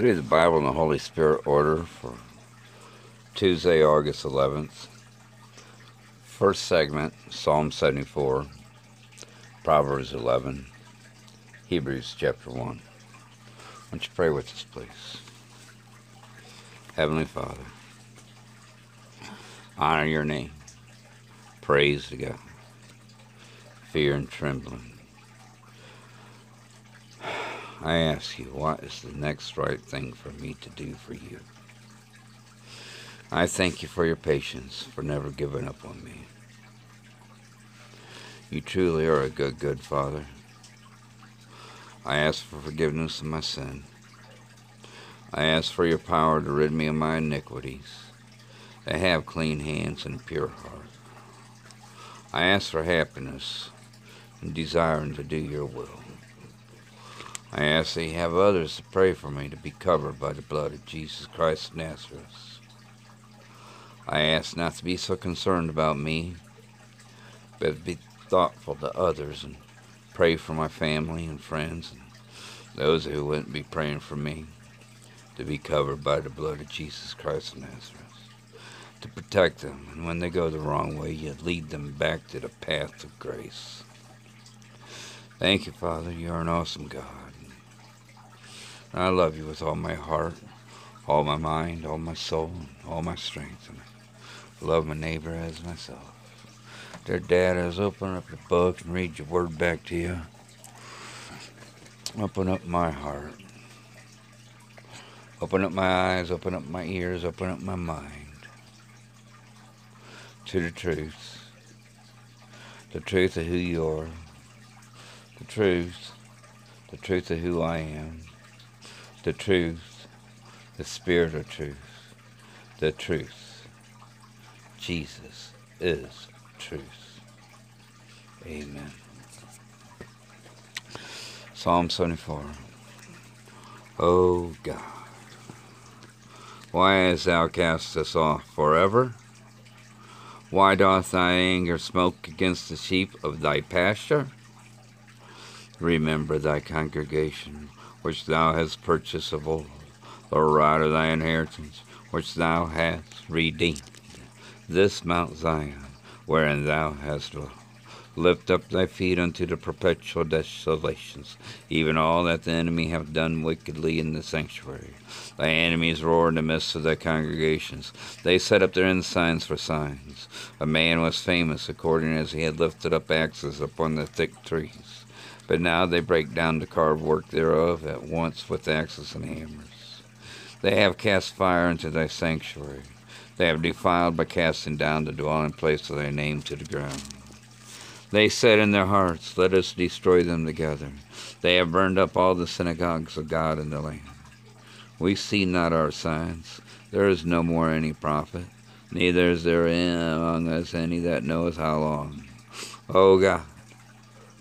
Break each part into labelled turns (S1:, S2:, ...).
S1: Through the Bible and the Holy Spirit order for Tuesday, August 11th. First segment, Psalm 74, Proverbs 11, Hebrews chapter 1. Won't you pray with us, please? Heavenly Father, honor your name. Praise to God. Fear and trembling. I ask you, what is the next right thing for me to do for you? I thank you for your patience, for never giving up on me. You truly are a good, good Father. I ask for forgiveness of my sin. I ask for your power to rid me of my iniquities, to have clean hands and a pure heart. I ask for happiness and desiring to do your will. I ask that you have others to pray for me to be covered by the blood of Jesus Christ of Nazareth. I ask not to be so concerned about me, but to be thoughtful to others and pray for my family and friends and those who wouldn't be praying for me to be covered by the blood of Jesus Christ of Nazareth. To protect them, and when they go the wrong way, you lead them back to the path of grace. Thank you, Father. You are an awesome God. I love you with all my heart, all my mind, all my soul, all my strength. And I love my neighbor as myself. Dear Dad, as open up your book and read your word back to you. Open up my heart. Open up my eyes, open up my ears, open up my mind to the truth. The truth of who you are. The truth. The truth of who I am. The truth. The spirit of truth. The truth. Jesus is truth. Amen. Psalm 74. O God, why hast thou cast us off forever? Why doth thy anger smoke against the sheep of thy pasture? Remember thy congregation, which thou hast purchased of old, the right of thy inheritance, which thou hast redeemed. This Mount Zion, wherein thou hast dwelt. Lift up thy feet unto the perpetual desolations, even all that the enemy hath done wickedly in the sanctuary. Thy enemies roar in the midst of thy congregations. They set up their ensigns for signs. A man was famous according as he had lifted up axes upon the thick trees. But now they break down the carved work thereof at once with axes and hammers. They have cast fire into thy sanctuary. They have defiled by casting down the dwelling place of thy name to the ground. They said in their hearts, Let us destroy them together. They have burned up all the synagogues of God in the land. We see not our signs. There is no more any prophet, neither is there among us any that knoweth how long. O God,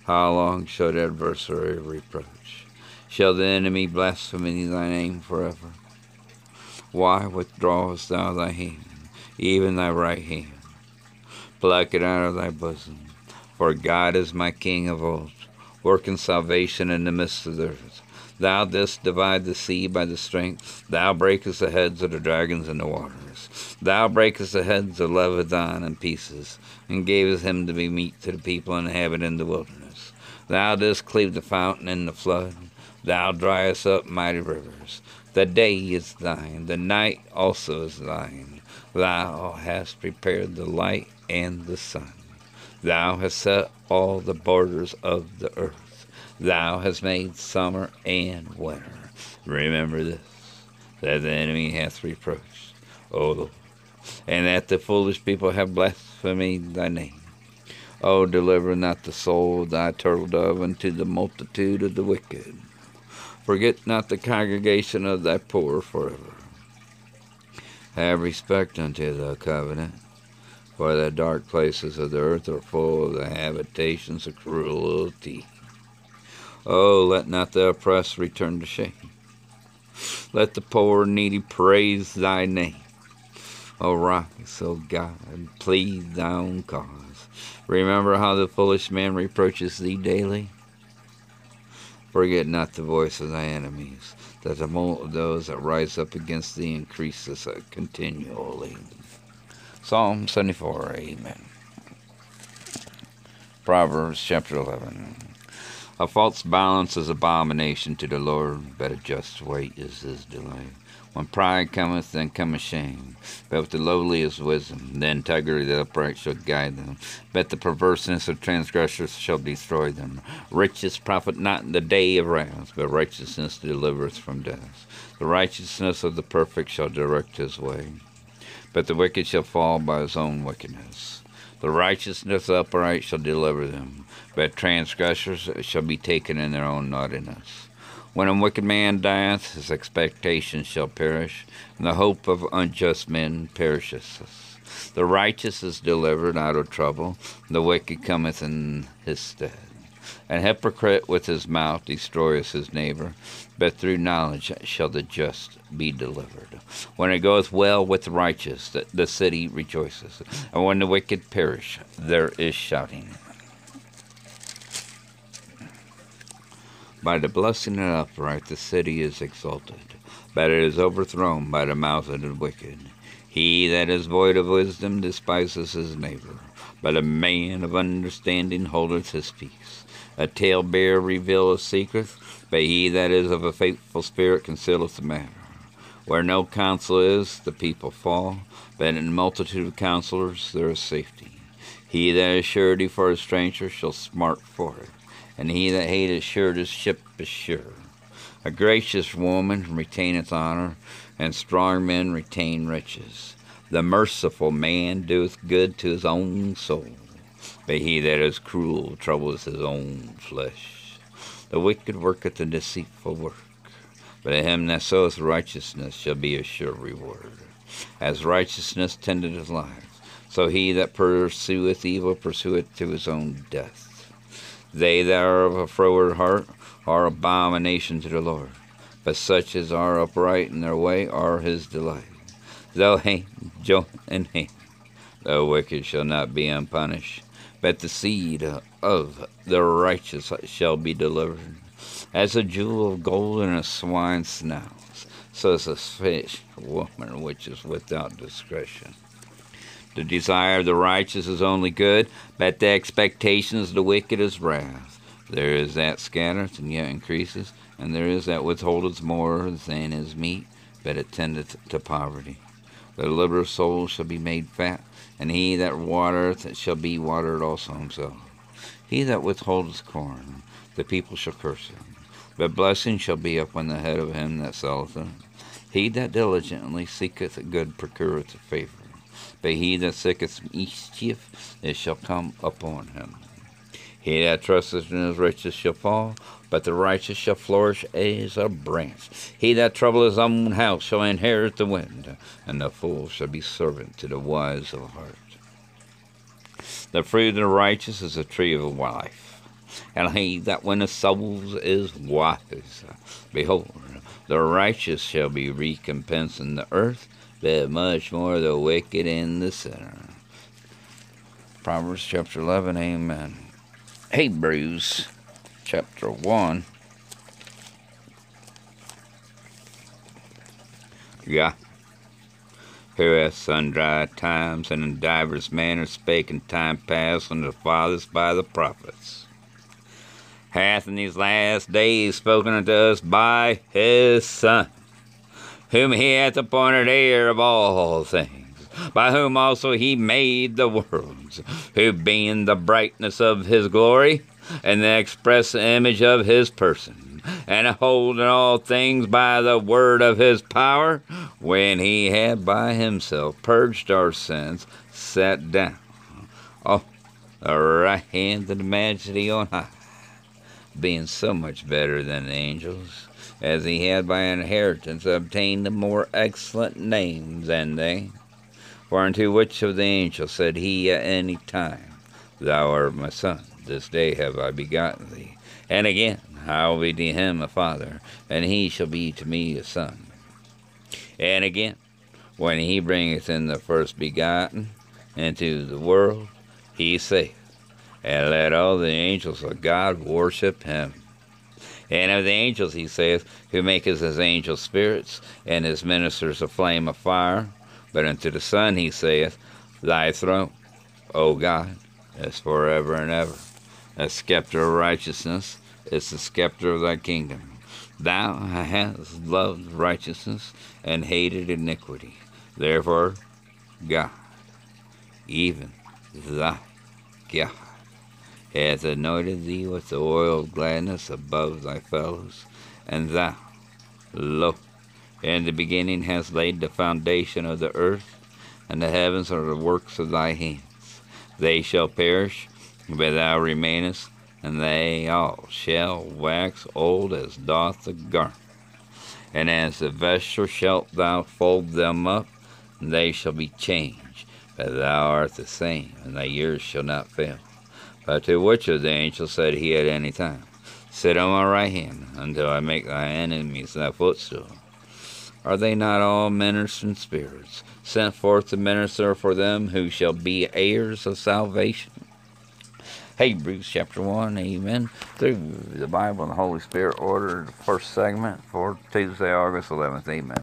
S1: how long shall the adversary reproach? Shall the enemy blaspheme thy name forever? Why withdrawest thou thy hand, even thy right hand? Pluck it out of thy bosom for God is my King of old, working salvation in the midst of the earth. Thou didst divide the sea by the strength. Thou breakest the heads of the dragons in the waters. Thou breakest the heads of Leviathan in pieces, and gavest him to be meat to the people inhabiting the wilderness. Thou didst cleave the fountain and the flood. Thou driest up mighty rivers. The day is thine, the night also is thine. Thou hast prepared the light and the sun. Thou hast set all the borders of the earth. Thou hast made summer and winter. Remember this, that the enemy hath reproached, O Lord, and that the foolish people have blasphemed thy name. O deliver not the soul of thy turtle dove unto the multitude of the wicked. Forget not the congregation of thy poor forever. Have respect unto the covenant for the dark places of the earth are full of the habitations of cruelty. Oh, let not the oppressed return to shame. Let the poor and needy praise thy name. O rise, O God, plead thy own cause. Remember how the foolish man reproaches thee daily. Forget not the voice of thy enemies, that the tumult of those that rise up against thee increases uh, continually. Psalm 74, Amen. Proverbs chapter 11. A false balance is abomination to the Lord, but a just weight is his delight. When pride cometh, then cometh shame. But with the lowly is wisdom. The integrity of the upright shall guide them. But the perverseness of transgressors shall destroy them. Riches profit not in the day of wrath, but righteousness delivereth from death. The righteousness of the perfect shall direct his way. But the wicked shall fall by his own wickedness. The righteousness of the upright shall deliver them, but transgressors shall be taken in their own naughtiness. When a wicked man dieth, his expectation shall perish, and the hope of unjust men perisheth. The righteous is delivered out of trouble, and the wicked cometh in his stead. An hypocrite with his mouth destroyeth his neighbor, but through knowledge shall the just be delivered. When it goeth well with the righteous, the city rejoices, and when the wicked perish, there is shouting. By the blessing of the upright the city is exalted, but it is overthrown by the mouth of the wicked. He that is void of wisdom despises his neighbor, but a man of understanding holdeth his peace. A talebearer revealeth secrets, but he that is of a faithful spirit concealeth the matter. Where no counsel is, the people fall, but in multitude of counselors there is safety. He that is surety for a stranger shall smart for it and he that hateth sure his ship is sure. A gracious woman retaineth honor, and strong men retain riches. The merciful man doeth good to his own soul, but he that is cruel troubles his own flesh. The wicked worketh a deceitful work, but him that soweth righteousness shall be a sure reward. As righteousness tendeth his life, so he that pursueth evil pursueth to his own death. They that are of a froward heart are abomination to the Lord, but such as are upright in their way are his delight. Though hate, joy, and hate, the wicked shall not be unpunished, but the seed of the righteous shall be delivered. As a jewel of gold in a swine's snout, so is a fish woman which is without discretion. The desire of the righteous is only good, but the expectations of the wicked is wrath. There is that scattereth and yet increases, and there is that withholdeth more than is meet, but it tendeth to poverty. The liberal soul shall be made fat, and he that watereth shall be watered also himself. He that withholdeth corn, the people shall curse him. But blessing shall be upon the head of him that selleth it. He that diligently seeketh good procureth favor but he that seeketh mischief, it shall come upon him. He that trusteth in his riches shall fall, but the righteous shall flourish as a branch. He that troubleth his own house shall inherit the wind, and the fool shall be servant to the wise of heart. The fruit of the righteous is a tree of life, and he that winneth souls is wise. Behold, the righteous shall be recompensed in the earth, but much more the wicked in the sinner. Proverbs chapter 11, amen. Hebrews chapter 1. Yeah. Who hath sundry times and in divers manners spake in time past unto the fathers by the prophets, hath in these last days spoken unto us by his Son whom he hath appointed heir of all things, by whom also he made the worlds, who being the brightness of his glory, and the express image of his person, and holding all things by the word of his power, when he had by himself purged our sins, sat down. Oh, the right hand of the majesty on high, being so much better than the angels as he had by inheritance obtained a more excellent name than they. For unto which of the angels said he at any time, Thou art my son, this day have I begotten thee. And again, I will be to him a father, and he shall be to me a son. And again, when he bringeth in the first begotten into the world, he saith, And let all the angels of God worship him. And of the angels, he saith, who maketh his angels spirits, and his ministers a flame of fire. But unto the Son he saith, Thy throne, O God, is forever and ever. A scepter of righteousness is the scepter of thy kingdom. Thou hast loved righteousness and hated iniquity. Therefore, God, even thy God, hath anointed thee with the oil of gladness above thy fellows, and thou, lo, in the beginning hast laid the foundation of the earth, and the heavens are the works of thy hands. They shall perish, but thou remainest, and they all shall wax old as doth the garment. And as the vesture shalt thou fold them up, and they shall be changed, but thou art the same, and thy years shall not fail. But to which of the angels said he at any time, Sit on my right hand until I make thy enemies thy footstool? Are they not all ministering spirits, sent forth to minister for them who shall be heirs of salvation? Hebrews chapter 1, amen. Through the Bible and the Holy Spirit order, the first segment for Tuesday, August 11th, amen.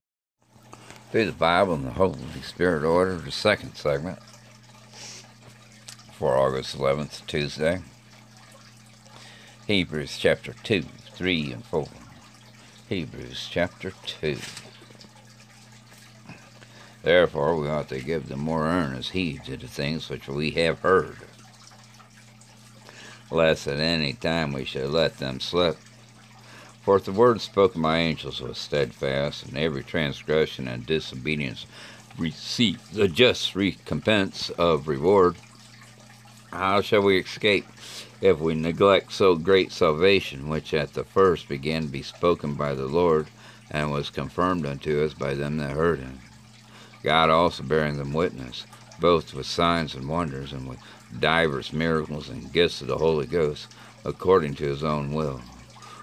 S1: Through the Bible and the Holy Spirit order, the second segment for August 11th, Tuesday. Hebrews chapter 2, 3, and 4. Hebrews chapter 2. Therefore, we ought to give the more earnest heed to the things which we have heard, lest at any time we should let them slip. For if the word spoken by angels was steadfast, and every transgression and disobedience received the just recompense of reward, how shall we escape if we neglect so great salvation, which at the first began to be spoken by the Lord, and was confirmed unto us by them that heard him? God also bearing them witness, both with signs and wonders, and with divers miracles and gifts of the Holy Ghost, according to his own will.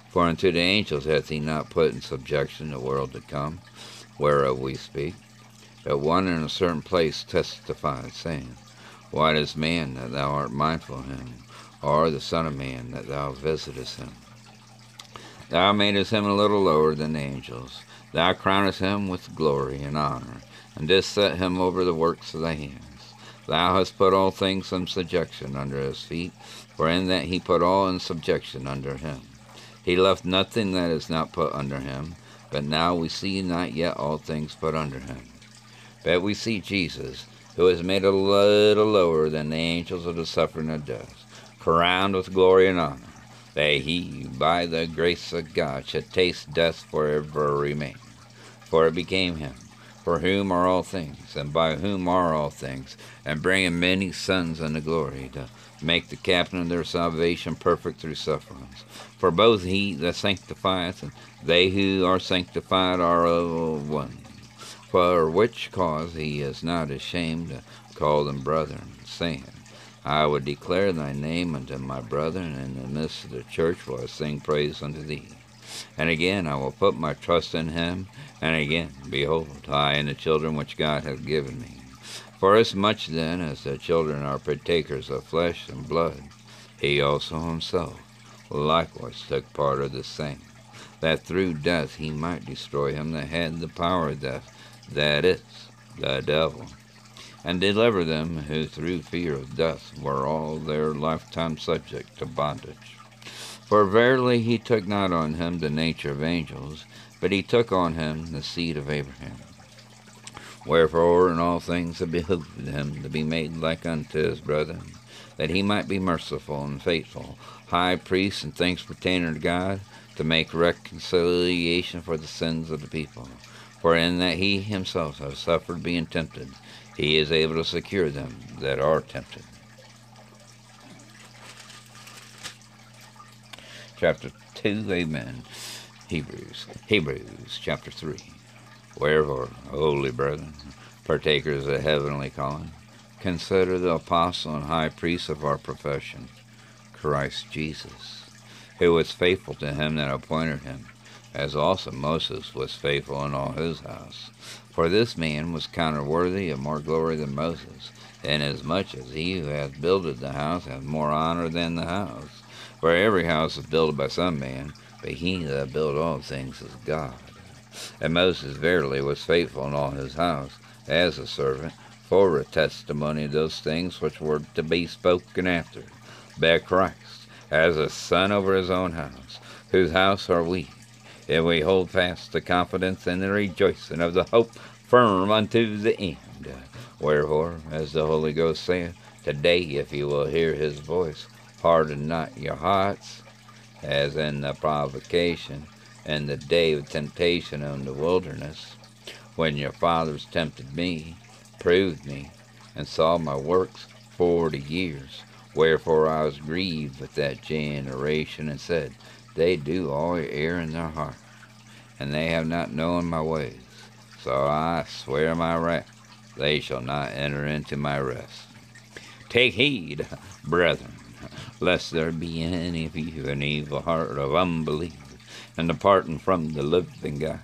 S1: For unto the angels hath he not put in subjection the world to come, whereof we speak. But one in a certain place testified, saying, What is man that thou art mindful of him, or the Son of Man that thou visitest him? Thou madest him a little lower than the angels. Thou crownest him with glory and honor and didst set him over the works of thy hands. Thou hast put all things in subjection under his feet, for in that he put all in subjection under him. He left nothing that is not put under him, but now we see not yet all things put under him. But we see Jesus, who is made a little lower than the angels of the suffering of death, crowned with glory and honor, that he, by the grace of God, should taste death for ever remain. For it became him for whom are all things, and by whom are all things, and bringing many sons unto glory, to make the captain of their salvation perfect through sufferings. For both he that sanctifieth and they who are sanctified are of one. For which cause he is not ashamed to call them brethren, saying, I would declare thy name unto my brethren, and in the midst of the church will I sing praise unto thee. And again I will put my trust in him. And again, behold, I and the children which God hath given me. For as much then as the children are partakers of flesh and blood, he also himself likewise took part of the same, that through death he might destroy him that had the power of death, that is, the devil, and deliver them who through fear of death were all their lifetime subject to bondage. For verily he took not on him the nature of angels, but he took on him the seed of Abraham. Wherefore in all things it behooved him to be made like unto his brethren, that he might be merciful and faithful, high priest in things pertaining to God, to make reconciliation for the sins of the people. For in that he himself has suffered being tempted, he is able to secure them that are tempted. chapter 2, amen. Hebrews, Hebrews chapter 3. Wherefore, holy brethren, partakers of the heavenly calling, consider the apostle and high priest of our profession, Christ Jesus, who was faithful to him that appointed him, as also Moses was faithful in all his house. For this man was counted worthy of more glory than Moses, inasmuch as he who hath builded the house hath more honor than the house. For every house is built by some man, but he that built all things is God. And Moses verily was faithful in all his house, as a servant, for a testimony of those things which were to be spoken after, by Christ, as a son over his own house, whose house are we, and we hold fast the confidence and the rejoicing of the hope firm unto the end. Wherefore, as the Holy Ghost saith, Today, if you will hear his voice, harden not your hearts, as in the provocation and the day of temptation in the wilderness, when your fathers tempted me, proved me, and saw my works forty years. Wherefore I was grieved with that generation, and said, They do all err in their heart, and they have not known my ways. So I swear my wrath, they shall not enter into my rest. Take heed, brethren, lest there be in any of you an evil heart of unbelief, and departing from the living God.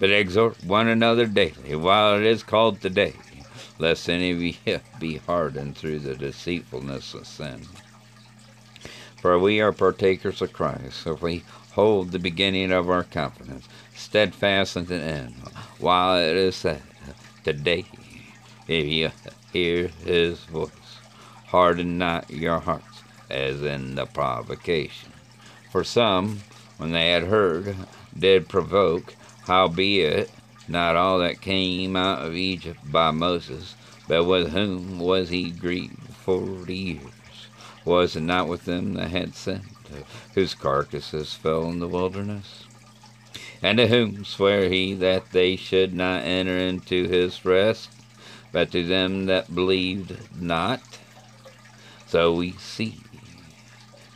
S1: But exhort one another daily, while it is called today, lest any of you be hardened through the deceitfulness of sin. For we are partakers of Christ, if we hold the beginning of our confidence steadfast unto the end, while it is said, Today, if you hear his voice, harden not your hearts, as in the provocation. For some, when they had heard, did provoke, howbeit not all that came out of Egypt by Moses, but with whom was he grieved forty years? Was it not with them that had sinned, whose carcasses fell in the wilderness? And to whom sware he that they should not enter into his rest, but to them that believed not? So we see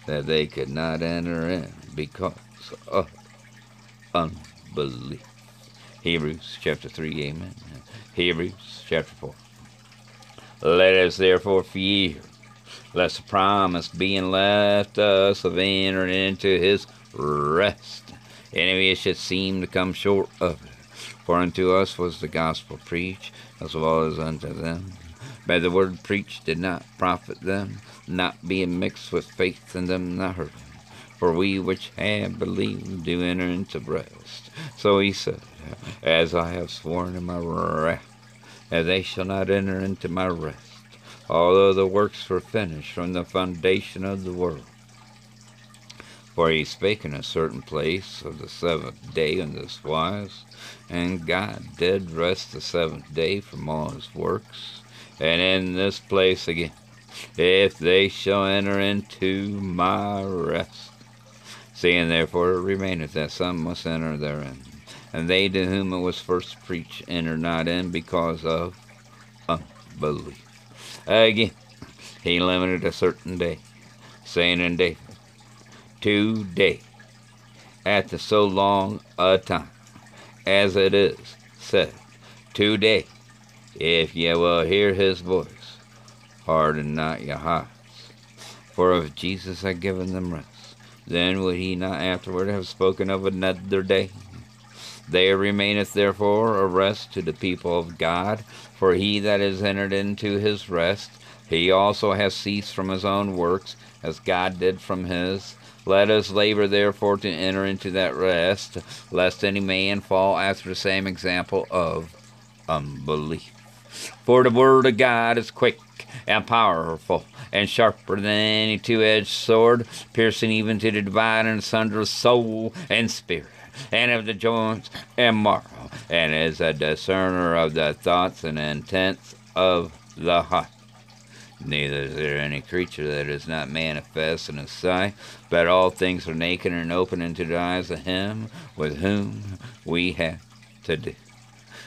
S1: that they could not enter in because of unbelief. Hebrews chapter 3, amen. Hebrews chapter 4. Let us therefore fear, lest the promise being left us of entering into his rest, any of should seem to come short of it. For unto us was the gospel preached, as well as unto them. But the word preached did not profit them, not being mixed with faith in them that heard him. For we which have believed do enter into rest. So he said, As I have sworn in my wrath, that they shall not enter into my rest, although the works were finished from the foundation of the world. For he spake in a certain place of the seventh day in this wise, and God did rest the seventh day from all his works. And in this place again, if they shall enter into my rest, Seeing therefore it remaineth that some must enter therein. And they to whom it was first preached enter not in because of unbelief. Again, he limited a certain day, saying in David, Today, the so long a time, as it is said, Today, if ye will hear his voice, harden not your hearts. For if Jesus had given them rest, then would he not afterward have spoken of another day? There remaineth therefore a rest to the people of God, for he that is entered into his rest, he also has ceased from his own works, as God did from his. Let us labor therefore to enter into that rest, lest any man fall after the same example of unbelief. For the word of God is quick and powerful, and sharper than any two edged sword, piercing even to the dividing asunder of soul and spirit, and of the joints and marrow, and is a discerner of the thoughts and intents of the heart. Neither is there any creature that is not manifest in his sight, but all things are naked and open unto the eyes of him with whom we have to do.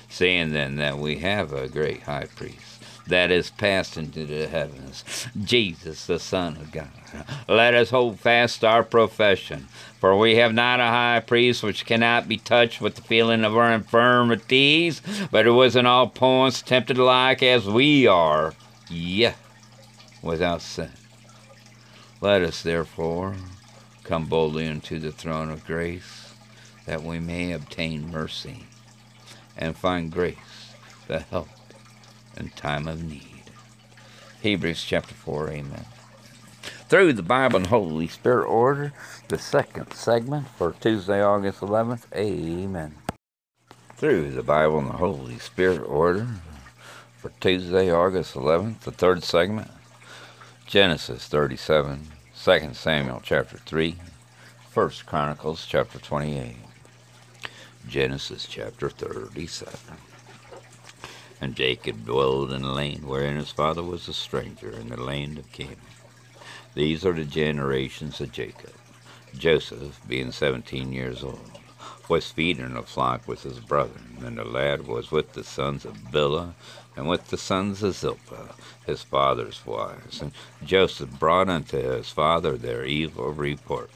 S1: Seeing then that we have a great high priest that is passed into the heavens, Jesus, the Son of God. Let us hold fast our profession, for we have not a high priest which cannot be touched with the feeling of our infirmities, but who was in all points tempted like as we are, yet without sin. Let us therefore come boldly unto the throne of grace, that we may obtain mercy and find grace, the help in time of need. Hebrews chapter 4, amen. through the Bible and Holy Spirit order, the second segment for Tuesday, August 11th. Amen. Through the Bible and the Holy Spirit order for Tuesday, August 11th, the third segment, Genesis 37, 2 Samuel chapter 3, 1 Chronicles chapter 28, Genesis chapter 37. And Jacob dwelled in a land wherein his father was a stranger in the land of Canaan. These are the generations of Jacob. Joseph, being seventeen years old, was feeding a flock with his brethren, and the lad was with the sons of Bilhah and with the sons of Zilpah, his father's wives. And Joseph brought unto his father their evil report.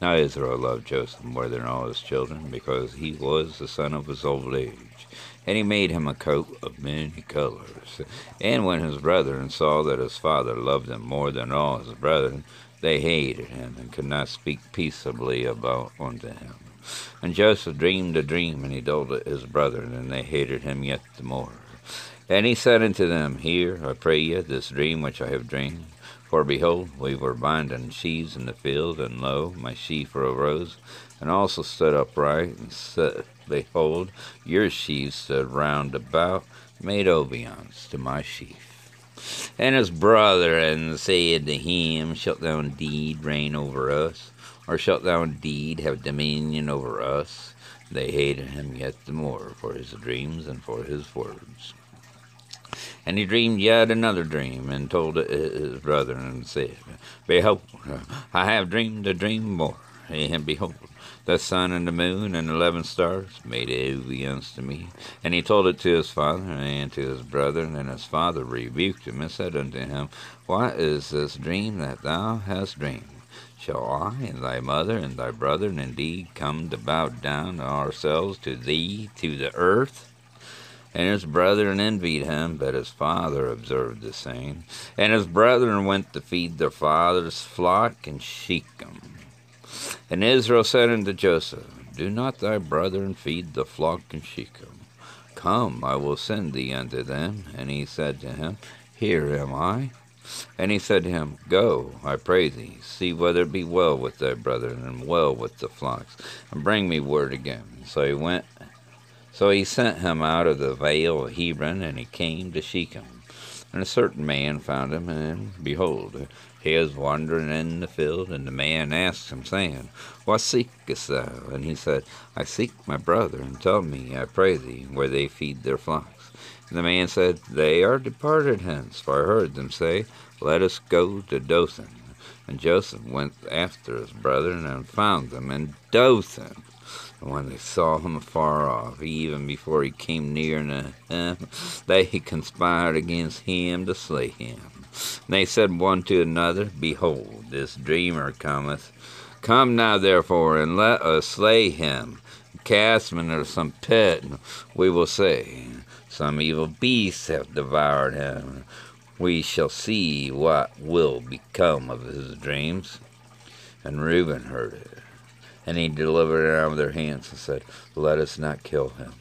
S1: Now Israel loved Joseph more than all his children, because he was the son of his old age and he made him a coat of many colors. And when his brethren saw that his father loved him more than all his brethren, they hated him and could not speak peaceably about unto him. And Joseph dreamed a dream, and he told it his brethren, and they hated him yet the more. And he said unto them, Hear, I pray you, this dream which I have dreamed. For behold, we were binding sheaves in the field, and lo, my sheaf arose, and also stood upright, and said, Behold, your sheaves stood round about, made obeisance to my sheaf. And his brethren said to him, Shalt thou indeed reign over us? Or shalt thou indeed have dominion over us? They hated him yet the more for his dreams and for his words. And he dreamed yet another dream, and told his brethren, and said, Behold, I have dreamed a dream more. And behold, the sun and the moon and eleven stars made obeisance to me. And he told it to his father and to his brethren, and his father rebuked him and said unto him, What is this dream that thou hast dreamed? Shall I and thy mother and thy brethren indeed come to bow down ourselves to thee to the earth? And his brethren envied him, but his father observed the same. And his brethren went to feed their father's flock in Shechem. And Israel said unto Joseph, Do not thy brethren feed the flock in Shechem? Come, I will send thee unto them. And he said to him, Here am I. And he said to him, Go, I pray thee, see whether it be well with thy brethren, and well with the flocks, and bring me word again. So he went so he sent him out of the vale of Hebron, and he came to Shechem. And a certain man found him, and behold, he was wandering in the field, and the man asked him, saying, What seekest thou? And he said, I seek my brother, and tell me, I pray thee, where they feed their flocks. And the man said, They are departed hence, for I heard them say, Let us go to Dothan. And Joseph went after his brethren, and found them in Dothan. And when they saw him afar off, even before he came near them, they conspired against him to slay him. And they said one to another, Behold, this dreamer cometh. Come now, therefore, and let us slay him, cast him into some pit, and we will say, Some evil beasts have devoured him. We shall see what will become of his dreams. And Reuben heard it. And he delivered it out of their hands and said, Let us not kill him.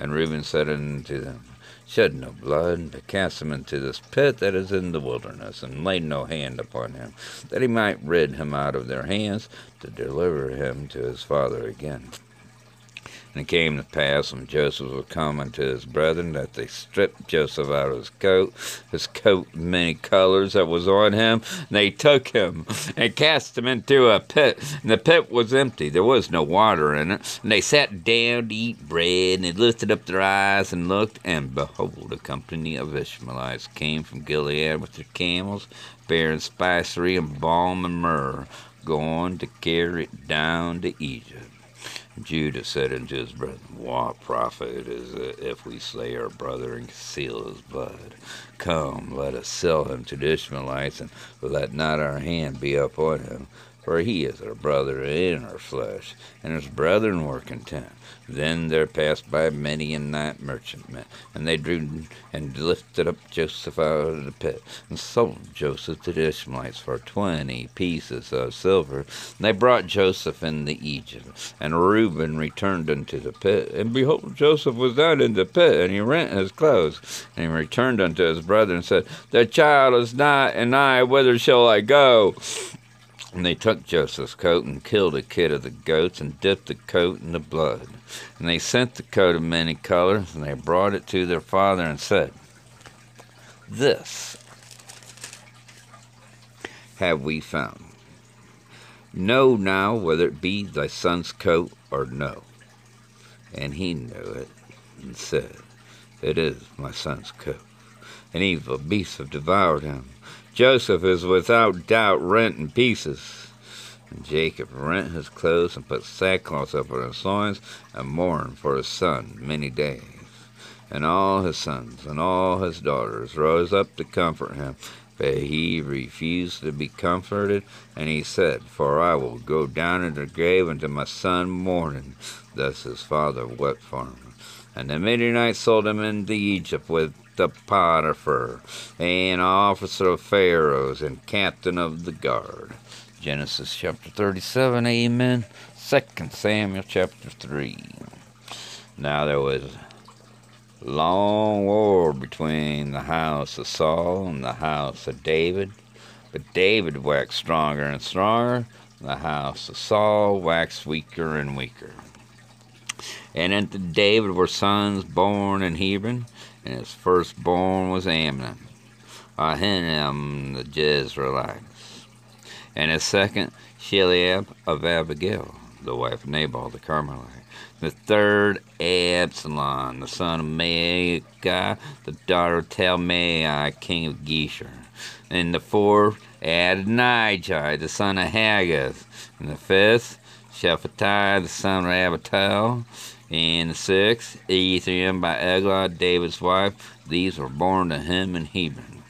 S1: And Reuben said unto them, Shed no blood, but cast him into this pit that is in the wilderness, and lay no hand upon him, that he might rid him out of their hands, to deliver him to his father again. And it came to pass when Joseph was come unto his brethren that they stripped Joseph out of his coat, his coat many colors that was on him. And they took him and cast him into a pit. And the pit was empty, there was no water in it. And they sat down to eat bread, and they lifted up their eyes and looked, and behold, a company of Ishmaelites came from Gilead with their camels, bearing spicery and balm and myrrh, going to carry it down to Egypt. Judah said unto his brethren, What profit is it if we slay our brother and conceal his blood? Come, let us sell him to the Ishmaelites, and let not our hand be upon him. For he is our brother in our flesh, and his brethren were content. Then there passed by Midianites merchantmen, and they drew and lifted up Joseph out of the pit, and sold Joseph to the Ishmaelites for twenty pieces of silver. And they brought Joseph into Egypt, and Reuben returned unto the pit, and behold, Joseph was down in the pit, and he rent his clothes, and he returned unto his brethren, and said, The child is not, and I, whither shall I go? And they took Joseph's coat and killed a kid of the goats and dipped the coat in the blood. And they sent the coat of many colors and they brought it to their father and said, This have we found. Know now whether it be thy son's coat or no. And he knew it and said, It is my son's coat. And evil beasts have devoured him. Joseph is without doubt rent in pieces. And Jacob rent his clothes and put sackcloth over his loins and mourned for his son many days. And all his sons and all his daughters rose up to comfort him, but he refused to be comforted, and he said, For I will go down into the grave unto my son mourning. Thus his father wept for him. And the Midianites sold him into Egypt with the Potiphar, an officer of Pharaoh's and captain of the guard. Genesis chapter 37, amen. 2 Samuel chapter 3. Now there was long war between the house of Saul and the house of David, but David waxed stronger and stronger. and The house of Saul waxed weaker and weaker. And unto David were sons born in Hebron, and his firstborn was Amnon, Ahinoam the Jezreelites, and his second Chileab of Abigail, the wife of Nabal the Carmelite. The third Absalom, the son of Maacah, the daughter of Talmai, king of Geshur. And the fourth Adonijah, the son of Haggith. And the fifth Shephatiah, the son of Abital and the sixth, Ithream by Eglah, David's wife. These were born to him in Hebron.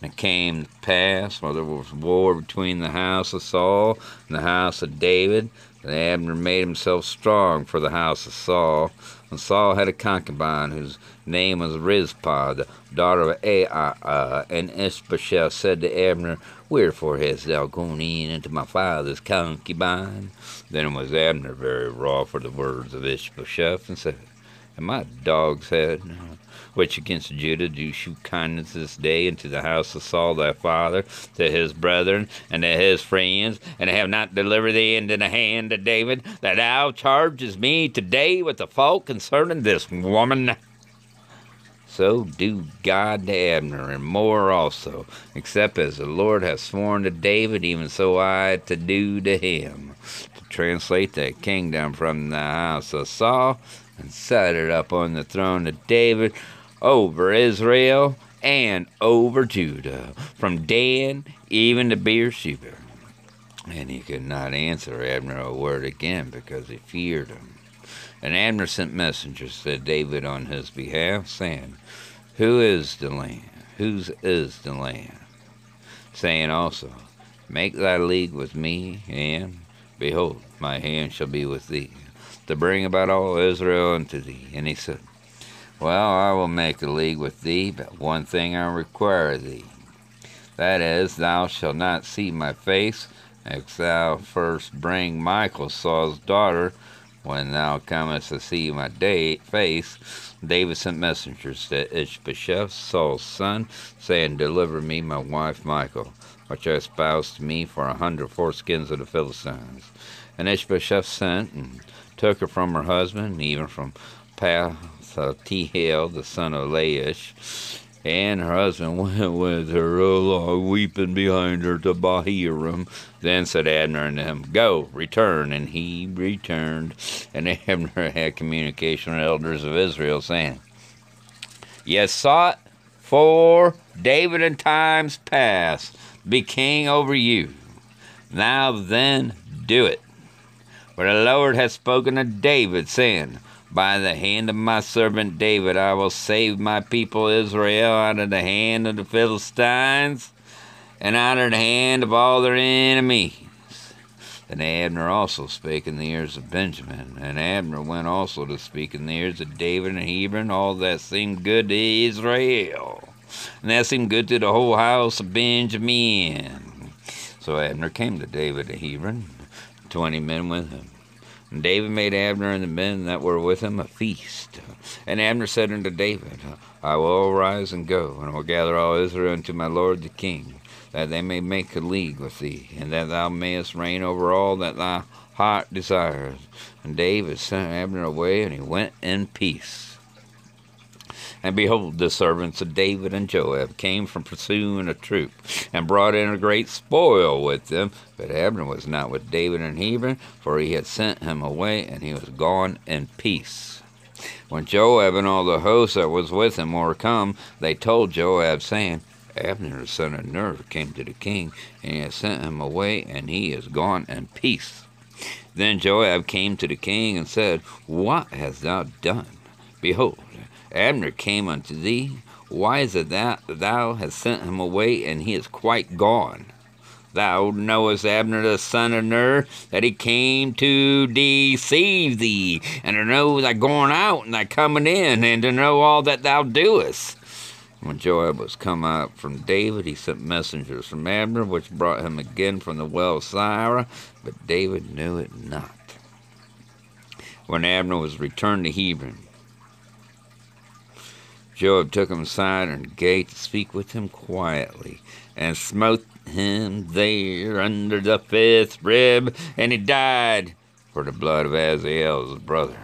S1: And it came to pass, while there was war between the house of Saul and the house of David, that Abner made himself strong for the house of Saul. And Saul had a concubine whose name was Rizpah, the daughter of Aiah. And Ishbosheth said to Abner, Wherefore hast thou gone in into my father's concubine? Then was Abner very raw for the words of Ishbosheth, and said, Am I a dog's head, which against Judah do shew kindness this day unto the house of Saul thy father, to his brethren, and to his friends, and have not delivered thee into the hand of David, that thou chargest me today with the fault concerning this woman? so do God to Abner, and more also, except as the Lord hath sworn to David, even so I to do to him, translate the kingdom from the house of Saul, and set it up on the throne of David over Israel and over Judah, from Dan even to Beersheba. And he could not answer Abner a word again because he feared him. And Abner sent messengers to David on his behalf, saying, Who is the land? Whose is the land? Saying also, Make thy league with me, and, behold, my hand shall be with thee, to bring about all Israel unto thee. And he said, Well, I will make a league with thee, but one thing I require of thee. That is, thou shalt not see my face, except thou first bring Michal, Saul's daughter, when thou comest to see my day, face, David sent messengers to Ishbosheth, Saul's son, saying, Deliver me my wife Michal, which I espoused to me for a hundred foreskins of the Philistines. And Ishbosheth sent and took her from her husband, even from Paltiel, the son of Laish, and her husband went with her along, weeping behind her to Bahurim. Then said Abner unto him, Go, return. And he returned. And Abner had communication with the elders of Israel, saying, Ye sought for David in times past, be king over you. Now then, do it. For the Lord hath spoken to David, saying, by the hand of my servant David, I will save my people Israel out of the hand of the Philistines and out of the hand of all their enemies. And Abner also spake in the ears of Benjamin. And Abner went also to speak in the ears of David and Hebron, all that seemed good to Israel. And that seemed good to the whole house of Benjamin. So Abner came to David at Hebron, twenty men with him. And David made Abner and the men that were with him a feast. And Abner said unto David, I will arise and go, and will gather all Israel unto my lord the king, that they may make a league with thee, and that thou mayest reign over all that thy heart desires. And David sent Abner away, and he went in peace. And behold, the servants of David and Joab came from pursuing a troop, and brought in a great spoil with them. But Abner was not with David in Hebron, for he had sent him away, and he was gone in peace. When Joab and all the host that was with him were come, they told Joab, saying, Abner the son of Ner came to the king, and he has sent him away, and he is gone in peace. Then Joab came to the king and said, What hast thou done? Behold, Abner came unto thee. Why is it that thou hast sent him away, and he is quite gone? Thou knowest Abner the son of Ner, that he came to deceive thee, and to know thy going out and thy coming in, and to know all that thou doest. When Joab was come out from David, he sent messengers from Abner, which brought him again from the well of Sirah, but David knew it not. When Abner was returned to Hebron, Joab took him aside and gate to speak with him quietly, and smote him there under the fifth rib, and he died for the blood of Asahel, his brother.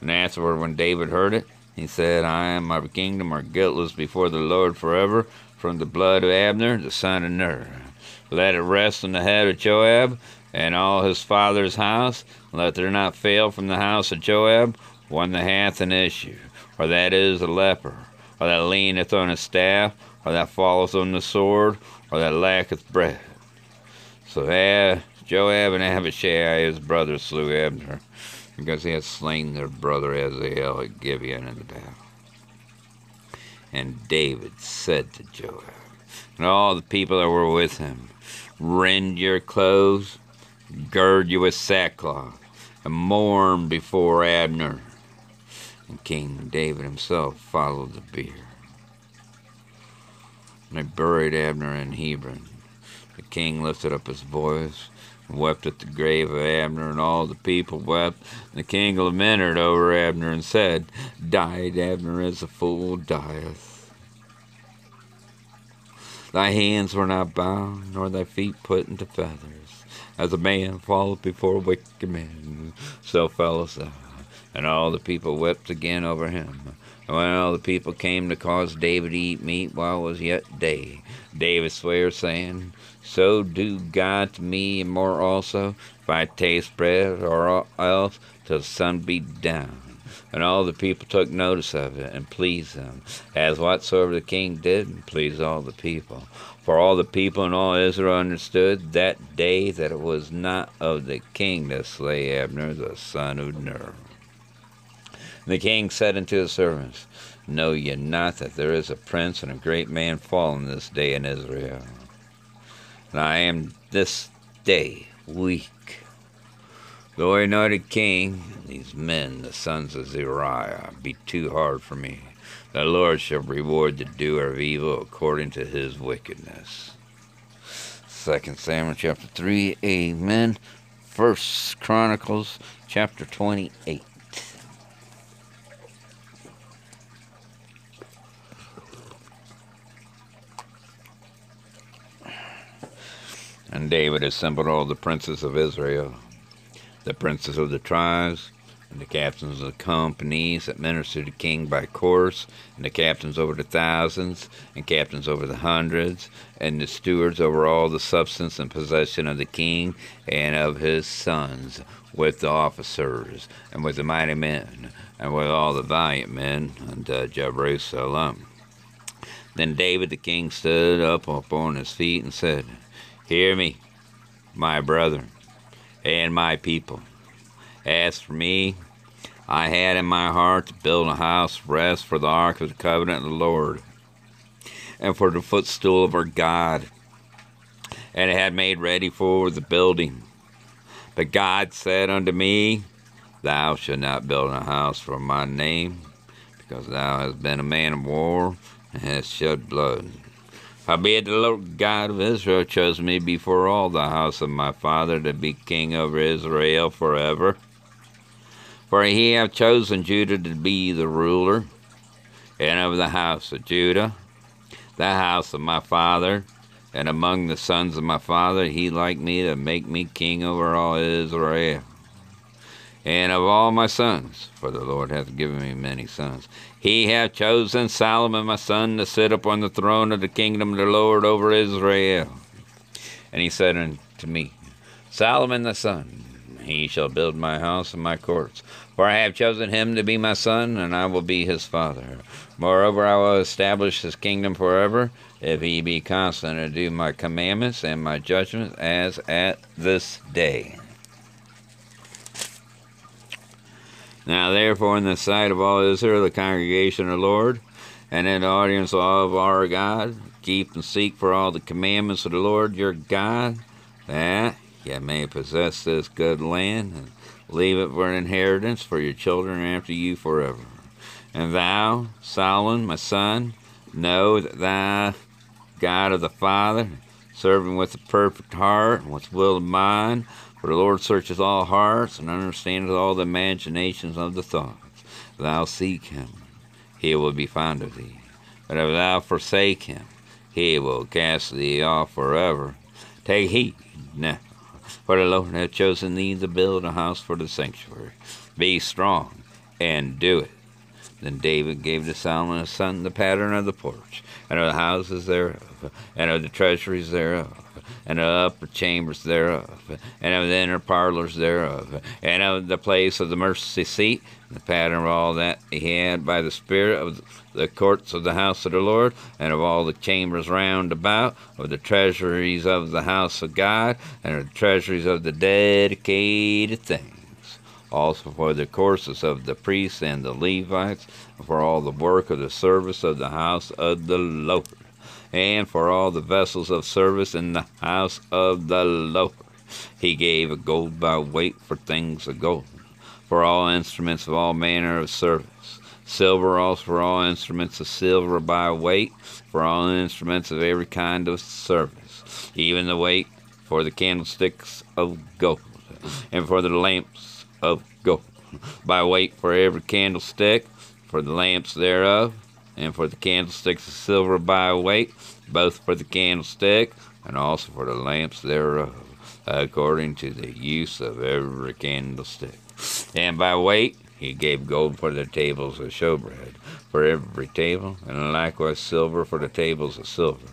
S1: And afterward, when David heard it, he said, I and my kingdom are guiltless before the Lord forever from the blood of Abner, the son of Ner. Let it rest on the head of Joab and all his father's house. Let there not fail from the house of Joab one that hath an issue or that is a leper, or that leaneth on a staff, or that falleth on the sword, or that lacketh bread. So Ab, Joab and Abishai, his brother, slew Abner, because he had slain their brother Asahel at Gibeon in the battle. And David said to Joab, and all the people that were with him, Rend your clothes, gird you with sackcloth, and mourn before Abner and King David himself followed the bier. And they buried Abner in Hebron. The king lifted up his voice and wept at the grave of Abner, and all the people wept. And the king lamented over Abner and said, Died Abner as a fool dieth. Thy hands were not bound, nor thy feet put into feathers. As a man falleth before wicked men, so fellest thou. And all the people wept again over him. And when all the people came to cause David to eat meat while it was yet day, David sware, saying, So do God to me and more also, if I taste bread, or else till the sun be down. And all the people took notice of it, and pleased them, as whatsoever the king did, pleased all the people. For all the people and all Israel understood that day that it was not of the king to slay Abner the son of Ner. The king said unto his servants, Know ye not that there is a prince and a great man fallen this day in Israel? And I am this day weak. Though I anointed king, these men, the sons of Zeruiah, be too hard for me. The Lord shall reward the doer of evil according to his wickedness. Second Samuel chapter 3, Amen. First Chronicles chapter 28. And David assembled all the princes of Israel, the princes of the tribes, and the captains of the companies that ministered to the king by course, and the captains over the thousands, and captains over the hundreds, and the stewards over all the substance and possession of the king and of his sons, with the officers, and with the mighty men, and with all the valiant men unto Jerusalem. Then David the king stood up upon his feet and said, Hear me, my brethren, and my people. As for me, I had in my heart to build a house of rest for the ark of the covenant of the Lord, and for the footstool of our God, and had made ready for the building. But God said unto me, Thou shalt not build a house for my name, because thou hast been a man of war and hast shed blood. Howbeit the Lord God of Israel chose me before all the house of my father to be king over Israel forever. For he hath chosen Judah to be the ruler, and of the house of Judah, the house of my father, and among the sons of my father he liked me to make me king over all Israel. And of all my sons, for the Lord hath given me many sons, he hath chosen Solomon my son to sit upon the throne of the kingdom of the Lord over Israel. And he said unto me, Solomon the son, he shall build my house and my courts. For I have chosen him to be my son, and I will be his father. Moreover, I will establish his kingdom forever, if he be constant to do my commandments and my judgments as at this day. Now therefore in the sight of all Israel, the congregation of the Lord, and in the audience of our God, keep and seek for all the commandments of the Lord your God, that ye may possess this good land, and leave it for an inheritance for your children after you forever. And thou, Solomon, my son, know that thou God of the Father, serving with a perfect heart and with will of mind. For the Lord searcheth all hearts and understandeth all the imaginations of the thoughts. Thou seek him, he will be found of thee. But if thou forsake him, he will cast thee off forever. Take heed now, for the Lord hath chosen thee to build a house for the sanctuary. Be strong and do it. Then David gave to Solomon his son the pattern of the porch, and of the houses thereof, and of the treasuries thereof, and the upper chambers thereof, and of the inner parlors thereof, and of the place of the mercy seat, and the pattern of all that he had by the Spirit of the courts of the house of the Lord, and of all the chambers round about, of the treasuries of the house of God, and of the treasuries of the dedicated things also for the courses of the priests and the Levites, for all the work of the service of the house of the Lord, and for all the vessels of service in the house of the Lord. He gave a gold by weight for things of gold, for all instruments of all manner of service, silver also for all instruments of silver by weight, for all instruments of every kind of service, even the weight for the candlesticks of gold, and for the lamps of gold, by weight for every candlestick, for the lamps thereof, and for the candlesticks of silver by weight, both for the candlestick and also for the lamps thereof, according to the use of every candlestick. And by weight he gave gold for the tables of showbread, for every table, and likewise silver for the tables of silver.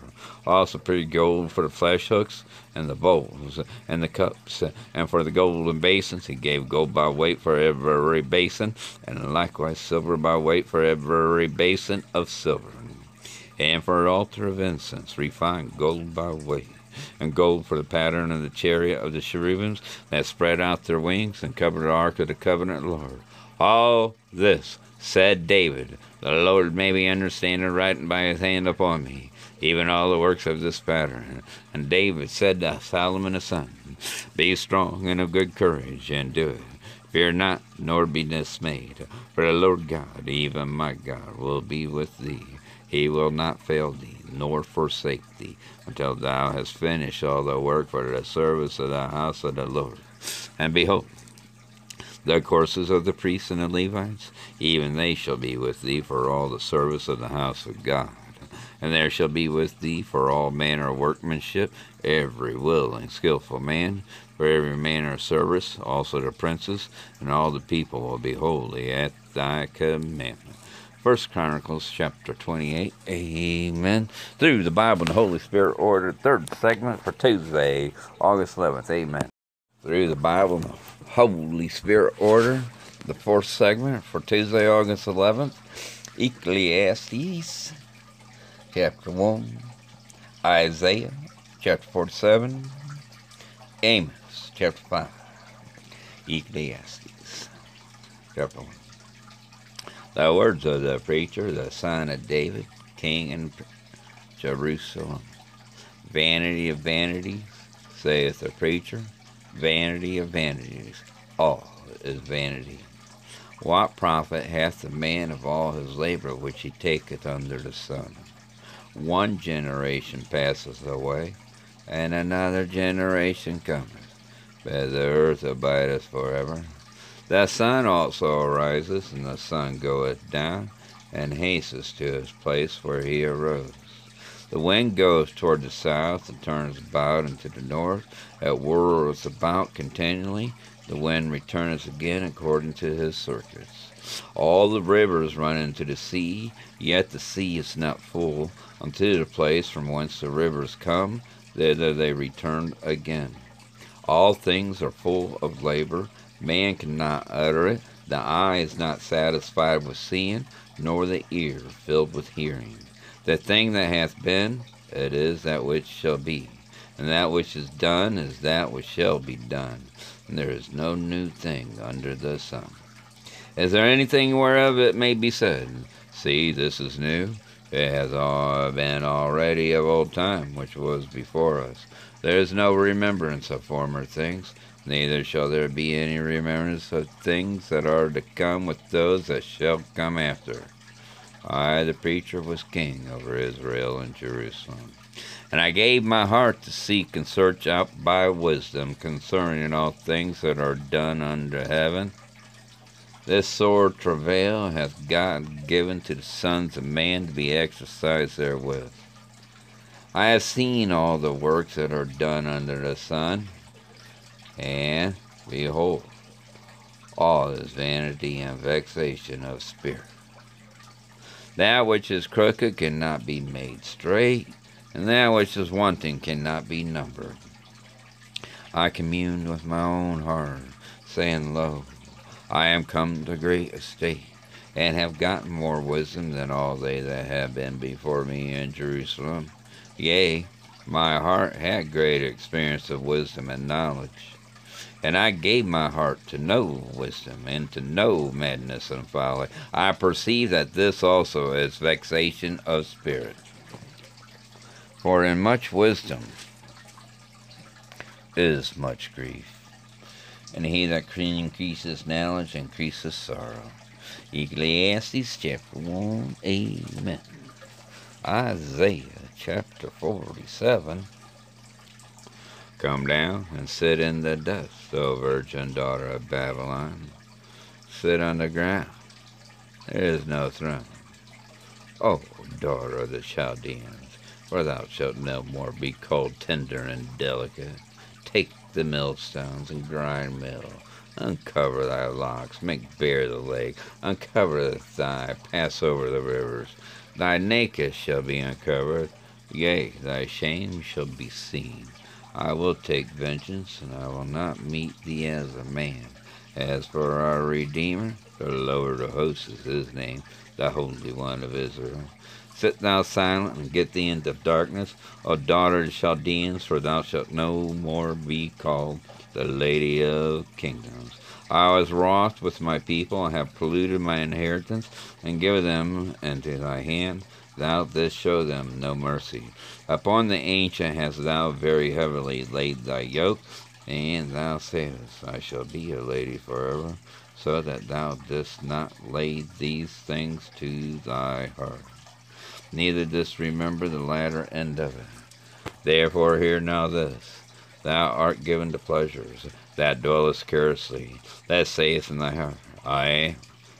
S1: Also pretty gold for the flesh hooks, and the bowls and the cups. And for the golden basins, he gave gold by weight for every basin, and likewise silver by weight for every basin of silver. And for an altar of incense, refined gold by weight and gold for the pattern of the chariot of the cherubims that spread out their wings and covered the ark of the covenant Lord. All this said David, the Lord made me understand writing by his hand upon me even all the works of this pattern. And David said to Solomon his son, Be strong and of good courage, and do it. Fear not, nor be dismayed, for the Lord God, even my God, will be with thee. He will not fail thee, nor forsake thee, until thou hast finished all the work for the service of the house of the Lord. And behold, the courses of the priests and the Levites, even they shall be with thee for all the service of the house of God and there shall be with thee for all manner of workmanship every willing, skilful man, for every manner of service, also the princes, and all the people will be holy at thy commandment. First Chronicles chapter 28. Amen. Through the Bible and the Holy Spirit order, third segment for Tuesday, August 11th. Amen. Through the Bible and the Holy Spirit order, the fourth segment for Tuesday, August 11th. Ecclesiastes chapter 1, Isaiah chapter 47, Amos chapter 5, Ecclesiastes chapter 1. The words of the preacher, the son of David, king in Jerusalem. Vanity of vanities, saith the preacher, vanity of vanities, all is vanity. What profit hath the man of all his labor which he taketh under the sun? One generation passeth away, and another generation cometh, but the earth abideth forever. The sun also arises, and the sun goeth down, and hasteth to his place where he arose. The wind goes toward the south, and turns about into the north, it whirls about continually, the wind returneth again according to his circuits. All the rivers run into the sea, yet the sea is not full, unto the place from whence the rivers come, thither they return again. All things are full of labor, man cannot utter it, the eye is not satisfied with seeing, nor the ear filled with hearing. The thing that hath been, it is that which shall be, and that which is done is that which shall be done and there is no new thing under the sun. Is there anything whereof it may be said, See, this is new? It has all been already of old time, which was before us. There is no remembrance of former things, neither shall there be any remembrance of things that are to come with those that shall come after. I, the preacher, was king over Israel and Jerusalem. And I gave my heart to seek and search out by wisdom concerning all things that are done under heaven. This sore travail hath God given to the sons of man to be exercised therewith. I have seen all the works that are done under the sun, and behold, all is vanity and vexation of spirit. That which is crooked cannot be made straight, and that which is wanting cannot be numbered. I communed with my own heart, saying, Lo, I am come to great estate, and have gotten more wisdom than all they that have been before me in Jerusalem. Yea, my heart had great experience of wisdom and knowledge. And I gave my heart to know wisdom, and to know madness and folly. I perceive that this also is vexation of spirit. For in much wisdom is much grief, and he that increases knowledge increases sorrow. Ecclesiastes chapter 1, Amen. Isaiah chapter 47. Come down and sit in the dust, O virgin daughter of Babylon. Sit on the ground. There is no throne. O daughter of the Chaldeans for thou shalt no more be called tender and delicate. Take the millstones and grind meal. Uncover thy locks, make bare the leg, uncover the thigh, pass over the rivers. Thy nakedness shall be uncovered, yea, thy shame shall be seen. I will take vengeance, and I will not meet thee as a man. As for our Redeemer, the Lord of hosts is his name, the Holy One of Israel. Sit thou silent and get thee into darkness, O daughter of Chaldeans, for thou shalt no more be called the Lady of Kingdoms. I was wroth with my people, and have polluted my inheritance, and given them into thy hand. Thou didst show them no mercy. Upon the ancient hast thou very heavily laid thy yoke, and thou sayest, I shall be a lady forever, so that thou didst not lay these things to thy heart neither dost remember the latter end of it. Therefore hear now this. Thou art given to pleasures, that dwellest carelessly, that saith in thy heart, I,